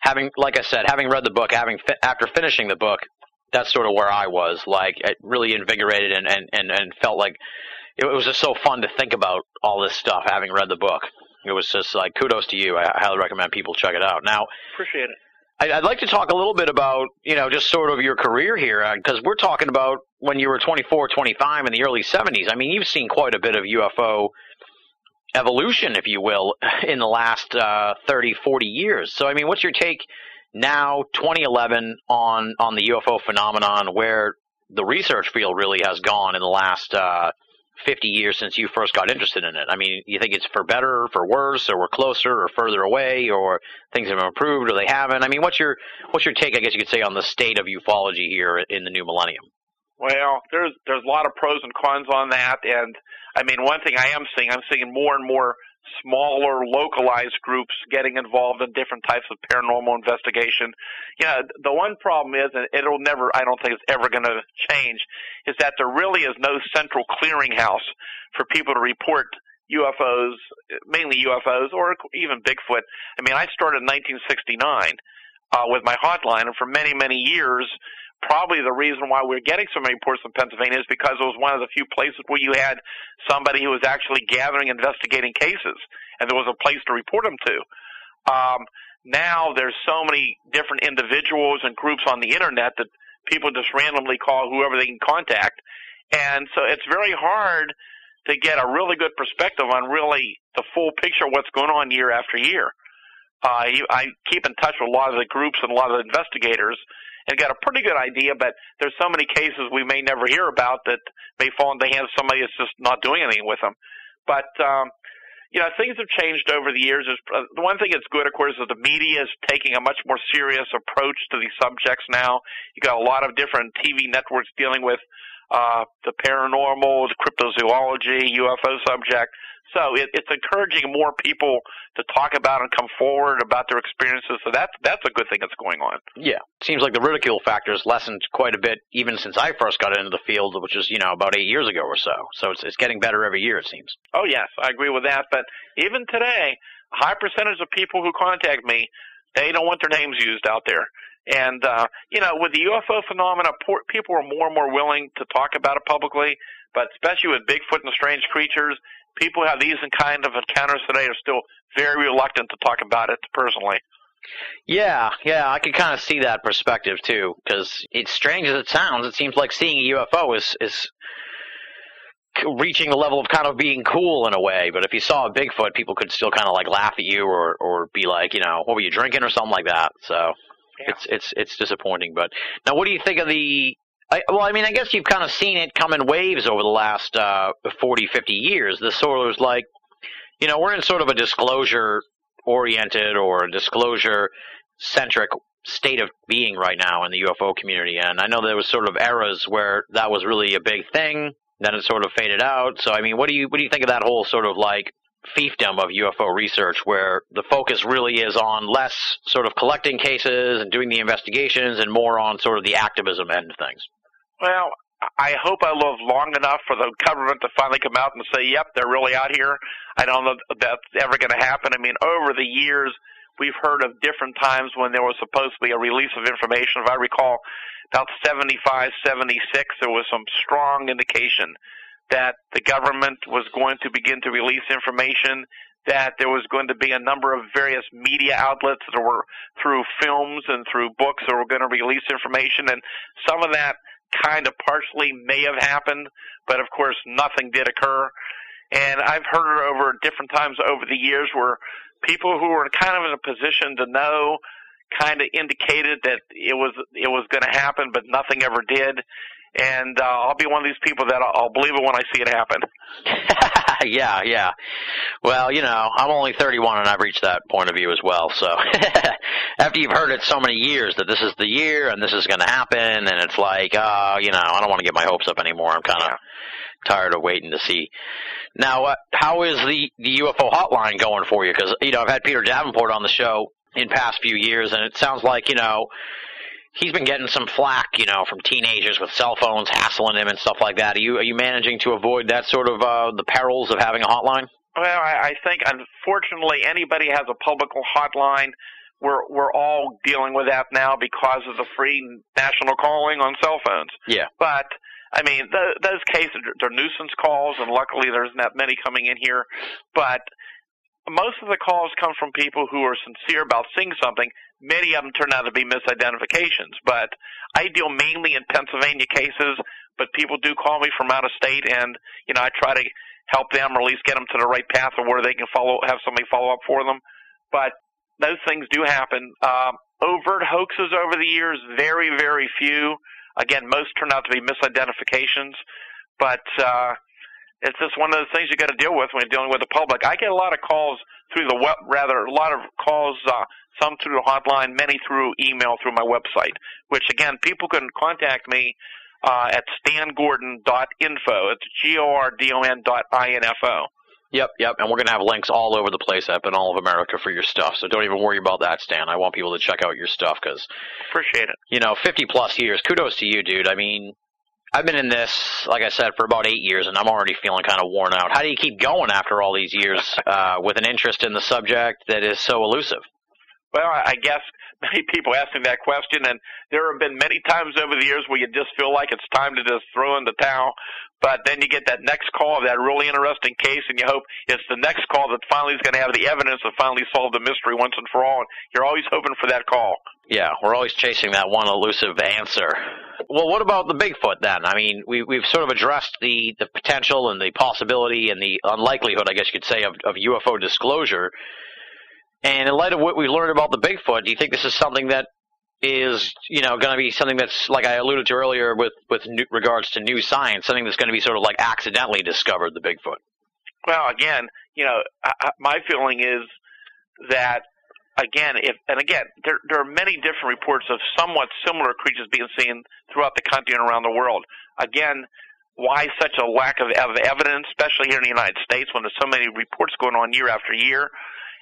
having, like I said, having read the book, having fi- after finishing the book, that's sort of where I was. Like, it really invigorated and and and, and felt like it was just so fun to think about all this stuff. Having read the book, it was just like kudos to you. I highly recommend people check it out. Now, appreciate it. I'd like to talk a little bit about, you know, just sort of your career here, because uh, we're talking about when you were 24, 25 in the early 70s. I mean, you've seen quite a bit of UFO evolution, if you will, in the last uh, 30, 40 years. So, I mean, what's your take now, 2011, on on the UFO phenomenon, where the research field really has gone in the last uh, 50 years since you first got interested in it? I mean, you think it's for better, or for worse, or we're closer or further away, or things have improved or they haven't? I mean, what's your what's your take? I guess you could say on the state of ufology here in the new millennium. Well, there's there's a lot of pros and cons on that, and I mean, one thing I am seeing, I'm seeing more and more smaller, localized groups getting involved in different types of paranormal investigation. Know, the one problem is, and it'll never, I don't think it's ever going to change, is that there really is no central clearinghouse for people to report UFOs, mainly UFOs, or even Bigfoot. I mean, I started in 1969 uh, with my hotline, and for many, many years, probably the reason why we're getting so many reports in Pennsylvania is because it was one of the few places where you had somebody who was actually gathering, investigating cases, and there was a place to report them to. Um, now there's so many different individuals and groups on the internet that people just randomly call whoever they can contact, and so it's very hard to get a really good perspective on really the full picture of what's going on year after year. Uh, I keep in touch with a lot of the groups and a lot of the investigators, and got a pretty good idea, but there's so many cases we may never hear about that may fall into the hands of somebody that's just not doing anything with them. But um, you know, things have changed over the years. Is uh, the one thing that's good, of course, is the media is taking a much more serious approach to these subjects now. You've got a lot of different TV networks dealing with uh, the paranormal, the cryptozoology, UFO subject. So it, it's encouraging more people to talk about and come forward about their experiences. So that's that's a good thing that's going on. Yeah, seems like the ridicule factor has lessened quite a bit, even since I first got into the field, which is you know about eight years ago or so. So it's it's getting better every year, it seems. Oh yes, I agree with that. But even today, a high percentage of people who contact me, they don't want their names used out there. And uh, you know, with the UFO phenomena, poor, people are more and more willing to talk about it publicly. But especially with Bigfoot and strange creatures, people who have these kind of encounters today are still very reluctant to talk about it personally. Yeah, yeah, I can kind of see that perspective too. Because it's strange as it sounds, it seems like seeing a UFO is is reaching the level of kind of being cool in a way. But if you saw a Bigfoot, people could still kind of like laugh at you or or be like, you know, what were you drinking or something like that. So yeah. it's it's it's disappointing. But now, what do you think of the? I, well, I mean, I guess you've kind of seen it come in waves over the last uh, 40, 50 years. The of like, you know, we're in sort of a disclosure oriented or disclosure centric state of being right now in the UFO community. And I know there was sort of eras where that was really a big thing. Then it sort of faded out. So I mean, what do you what do you think of that whole sort of like fiefdom of UFO research, where the focus really is on less sort of collecting cases and doing the investigations, and more on sort of the activism end of things? Well, I hope I live long enough for the government to finally come out and say, "Yep, they're really out here." I don't know if that's ever going to happen. I mean, over the years, we've heard of different times when there was supposed to be a release of information. If I recall, about 75, 76, there was some strong indication that the government was going to begin to release information, that there was going to be a number of various media outlets that were through films and through books that were going to release information, and some of that kind of partially may have happened, but of course nothing did occur. And I've heard it over different times over the years where people who were kind of in a position to know kind of indicated that it was it was going to happen, but nothing ever did and uh, I'll be one of these people that I'll, I'll believe it when I see it happen. yeah, yeah. Well, you know, I'm only 31 and I've reached that point of view as well. So after you've heard it so many years that this is the year and this is going to happen, and it's like, uh, you know, I don't want to get my hopes up anymore. I'm kind of yeah. tired of waiting to see. Now, uh, how is the the UFO hotline going for you? Because you know, I've had Peter Davenport on the show in past few years, and it sounds like you know he's been getting some flack, you know, from teenagers with cell phones hassling him and stuff like that. Are you are you managing to avoid that sort of uh, the perils of having a hotline? Well, I, I think unfortunately anybody has a public hotline. We're we're all dealing with that now because of the free national calling on cell phones. Yeah. But I mean, th- those cases are nuisance calls, and luckily there's not many coming in here. But most of the calls come from people who are sincere about seeing something. Many of them turn out to be misidentifications, but I deal mainly in Pennsylvania cases, but people do call me from out of state and, you know, I try to help them or at least get them to the right path of where they can follow, have somebody follow up for them. But those things do happen. Um, overt hoaxes over the years, very, very few. Again, most turn out to be misidentifications, but, uh, it's just one of those things you got to deal with when you're dealing with the public. I get a lot of calls through the web, rather a lot of calls, uh, some through the hotline, many through email through my website. Which again, people can contact me uh, at stangordon.info. It's g o r d o n dot i n f o. Yep, yep, and we're gonna have links all over the place up Binnall of America for your stuff. So don't even worry about that, Stan. I want people to check out your stuff because appreciate it. You know, 50 plus years. Kudos to you, dude. I mean, I've been in this, like I said, for about eight years, and I'm already feeling kind of worn out. How do you keep going after all these years uh, with an interest in the subject that is so elusive? Well, I guess many people ask me that question, and there have been many times over the years where you just feel like it's time to just throw in the towel. But then you get that next call of that really interesting case, and you hope it's the next call that finally is going to have the evidence to finally solve the mystery once and for all. And you're always hoping for that call. Yeah, we're always chasing that one elusive answer. Well, what about the Bigfoot then? I mean, we, we've sort of addressed the, the potential and the possibility and the unlikelihood, I guess you could say, of, of UFO disclosure. And in light of what we learned about the Bigfoot, do you think this is something that is, you know, going to be something that's, like I alluded to earlier with, with new, regards to new science, something that's going to be sort of like accidentally discovered, the Bigfoot? Well, again, you know, I, my feeling is that again, if and again, there there are many different reports of somewhat similar creatures being seen throughout the country and around the world. Again, why such a lack of evidence, especially here in the United States, when there's so many reports going on year after year?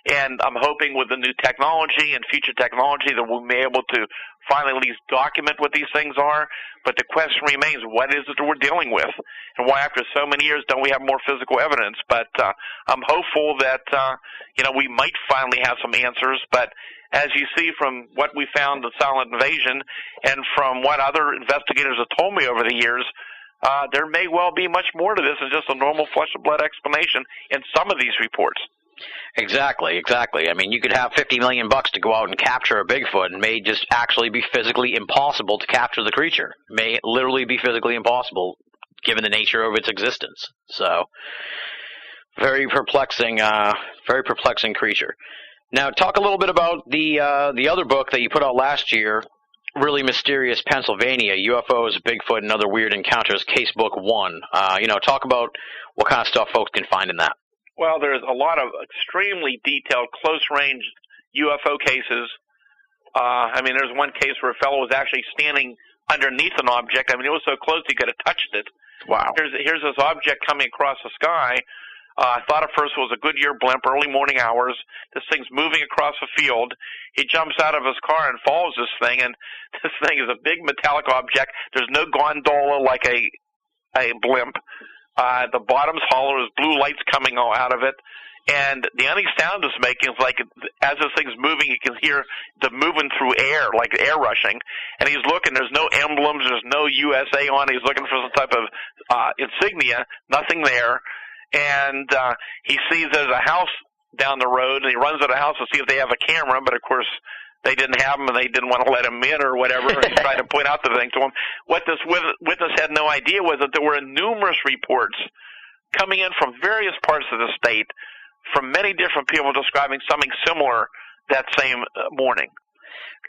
And I'm hoping with the new technology and future technology that we'll be able to finally at least document what these things are. But the question remains, what is it that we're dealing with? And why after so many years don't we have more physical evidence? But uh, I'm hopeful that, uh, you know, we might finally have some answers. But as you see from what we found in Silent Invasion and from what other investigators have told me over the years, uh, there may well be much more to this than just a normal flesh and blood explanation in some of these reports. Exactly, exactly. I mean, you could have 50 million bucks to go out and capture a Bigfoot and may just actually be physically impossible to capture the creature. May literally be physically impossible given the nature of its existence. So, very perplexing, uh, very perplexing creature. Now, talk a little bit about the uh, the other book that you put out last year, really mysterious Pennsylvania UFOs, Bigfoot, and other weird encounters. Casebook One. Uh, you know, talk about what kind of stuff folks can find in that. Well, there's a lot of extremely detailed, close-range UFO cases. Uh, I mean, there's one case where a fellow was actually standing underneath an object. I mean, it was so close he could have touched it. Wow. Here's here's this object coming across the sky. Uh, I thought at first it was a Goodyear blimp, early morning hours. This thing's moving across the field. He jumps out of his car and follows this thing, and this thing is a big metallic object. There's no gondola like a a blimp. Uh, the bottom's hollow. There's blue lights coming out of it. And the only sound it's making is like as this thing's moving, you can hear the moving through air, like air rushing. And he's looking. There's no emblems. There's no USA on. He's looking for some type of uh, insignia. Nothing there. And uh, he sees there's a house down the road, and he runs to the house to see if they have a camera. But of course, they didn't have him and they didn't want to let him in or whatever and tried to point out the thing to him. What this witness had no idea was that there were numerous reports coming in from various parts of the state from many different people describing something similar that same uh, morning.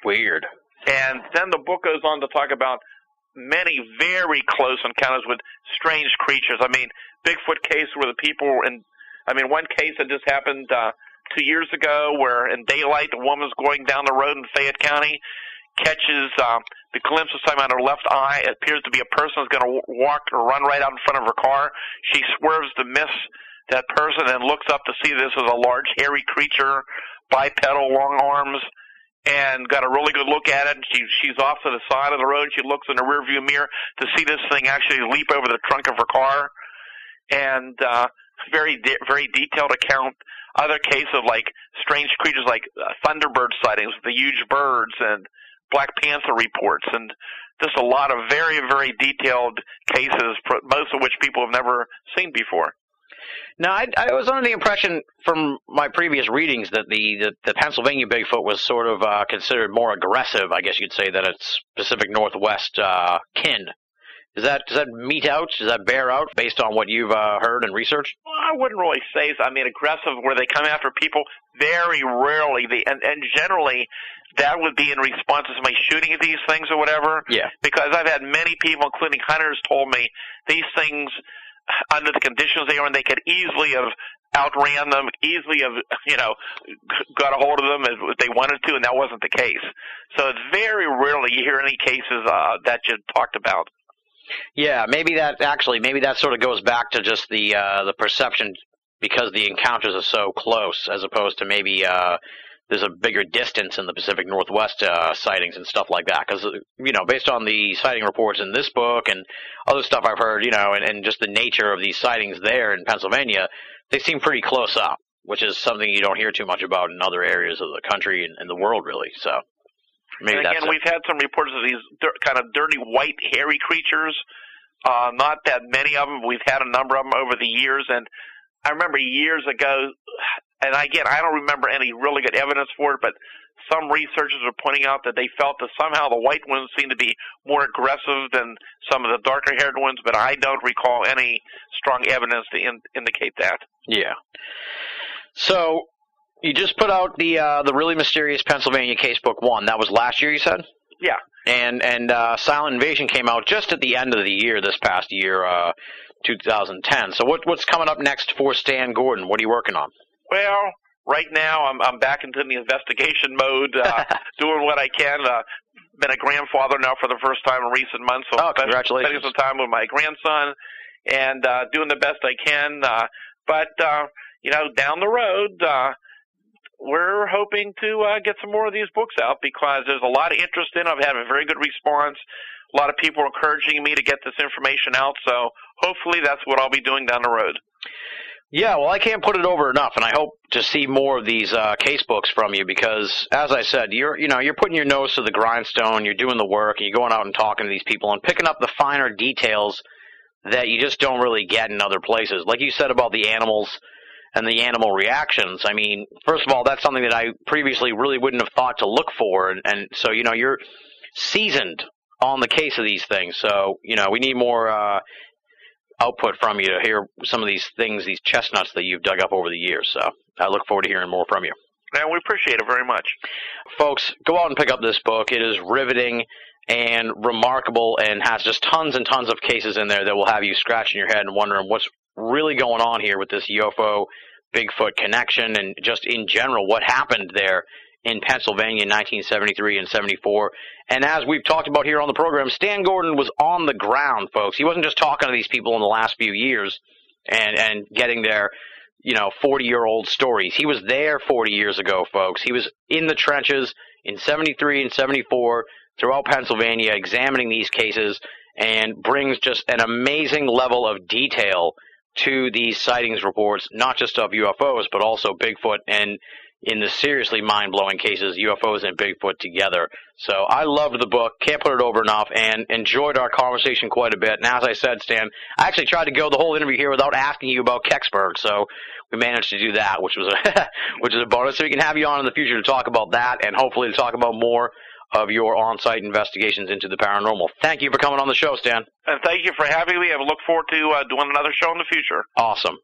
Weird. And then the book goes on to talk about many very close encounters with strange creatures. I mean, Bigfoot case where the people were in, I mean, one case that just happened, uh, two years ago where in daylight a woman's going down the road in Fayette County, catches uh, the glimpse of something on her left eye. It appears to be a person who's going to walk or run right out in front of her car. She swerves to miss that person and looks up to see this as a large hairy creature, bipedal, long arms, and got a really good look at it. She she's off to the side of the road. She looks in the rearview mirror to see this thing actually leap over the trunk of her car, and uh, very de- very detailed account other cases of like strange creatures like uh, thunderbird sightings, the huge birds, and Black Panther reports, and just a lot of very, very detailed cases, most of which people have never seen before. Now, I, I was under the impression from my previous readings that the, the, the Pennsylvania Bigfoot was sort of uh, considered more aggressive, I guess you'd say, than its Pacific Northwest uh, kin. Does that does that meet out? Does that bear out based on what you've uh, heard and researched? Well, I wouldn't really say. I mean, aggressive where they come after people very rarely. They and and generally that would be in response to somebody shooting at these things or whatever. Yeah. Because I've had many people, including hunters, told me these things under the conditions they are in, they could easily have outran them, easily have you know got a hold of them if they wanted to, and that wasn't the case. So it's very rarely you hear any cases uh, that you talked about. Yeah, maybe that actually maybe that sort of goes back to just the uh, the perception because the encounters are so close, as opposed to maybe uh, there's a bigger distance in the Pacific Northwest uh, sightings and stuff like that. Because you know, based on the sighting reports in this book and other stuff I've heard, you know, and, and just the nature of these sightings there in Pennsylvania, they seem pretty close up, which is something you don't hear too much about in other areas of the country and, and the world, really. So. Maybe and again, we've had some reports of these dirt, kind of dirty white hairy creatures. Uh, not that many of them. We've had a number of them over the years, and I remember years ago, and again, I don't remember any really good evidence for it, but some researchers were pointing out that they felt that somehow the white ones seem to be more aggressive than some of the darker haired ones, but I don't recall any strong evidence to in, indicate that. Yeah. So you just put out the uh, the really mysterious Pennsylvania Casebook One. That was last year, you said. Yeah. And and uh, Silent Invasion came out just at the end of the year this past year, uh, 2010. So what, what's coming up next for Stan Gordon? What are you working on? Well, right now I'm I'm back into the investigation mode, uh, doing what I can. Uh, been a grandfather now for the first time in recent months, so oh, congratulations. spending some time with my grandson and uh, doing the best I can. Uh, but uh, you know, down the road, uh, we're hoping to uh, get some more of these books out because there's a lot of interest in. them. I've had a very good response. A lot of people are encouraging me to get this information out. So hopefully, that's what I'll be doing down the road. Yeah, well, I can't put it over enough, and I hope to see more of these uh, case books from you because, as I said, you're you know you're putting your nose to the grindstone, you're doing the work, and you're going out and talking to these people and picking up the finer details that you just don't really get in other places. Like you said about the animals and the animal reactions. I mean, first of all, that's something that I previously really wouldn't have thought to look for, and, and so you know you're seasoned on the case of these things. So you know we need more. Uh, output from you to hear some of these things, these chestnuts that you've dug up over the years. So I look forward to hearing more from you. And we appreciate it very much. Folks, go out and pick up this book. It is riveting and remarkable and has just tons and tons of cases in there that will have you scratching your head and wondering what's really going on here with this UFO Bigfoot connection and just in general what happened there in Pennsylvania in 1973 and 74. And as we've talked about here on the program, Stan Gordon was on the ground, folks. He wasn't just talking to these people in the last few years and, and getting their, you know, 40 year old stories. He was there 40 years ago, folks. He was in the trenches in 73 and 74 throughout Pennsylvania examining these cases and brings just an amazing level of detail to these sightings reports, not just of UFOs, but also Bigfoot and in the seriously mind blowing cases, UFOs and Bigfoot together. So I loved the book, can't put it over enough, and enjoyed our conversation quite a bit. And as I said, Stan, I actually tried to go the whole interview here without asking you about Kecksburg, so we managed to do that, which was a which is a bonus. So we can have you on in the future to talk about that, and hopefully to talk about more of your on-site investigations into the paranormal. Thank you for coming on the show, Stan. And thank you for having me. I look forward to uh, doing another show in the future. Awesome.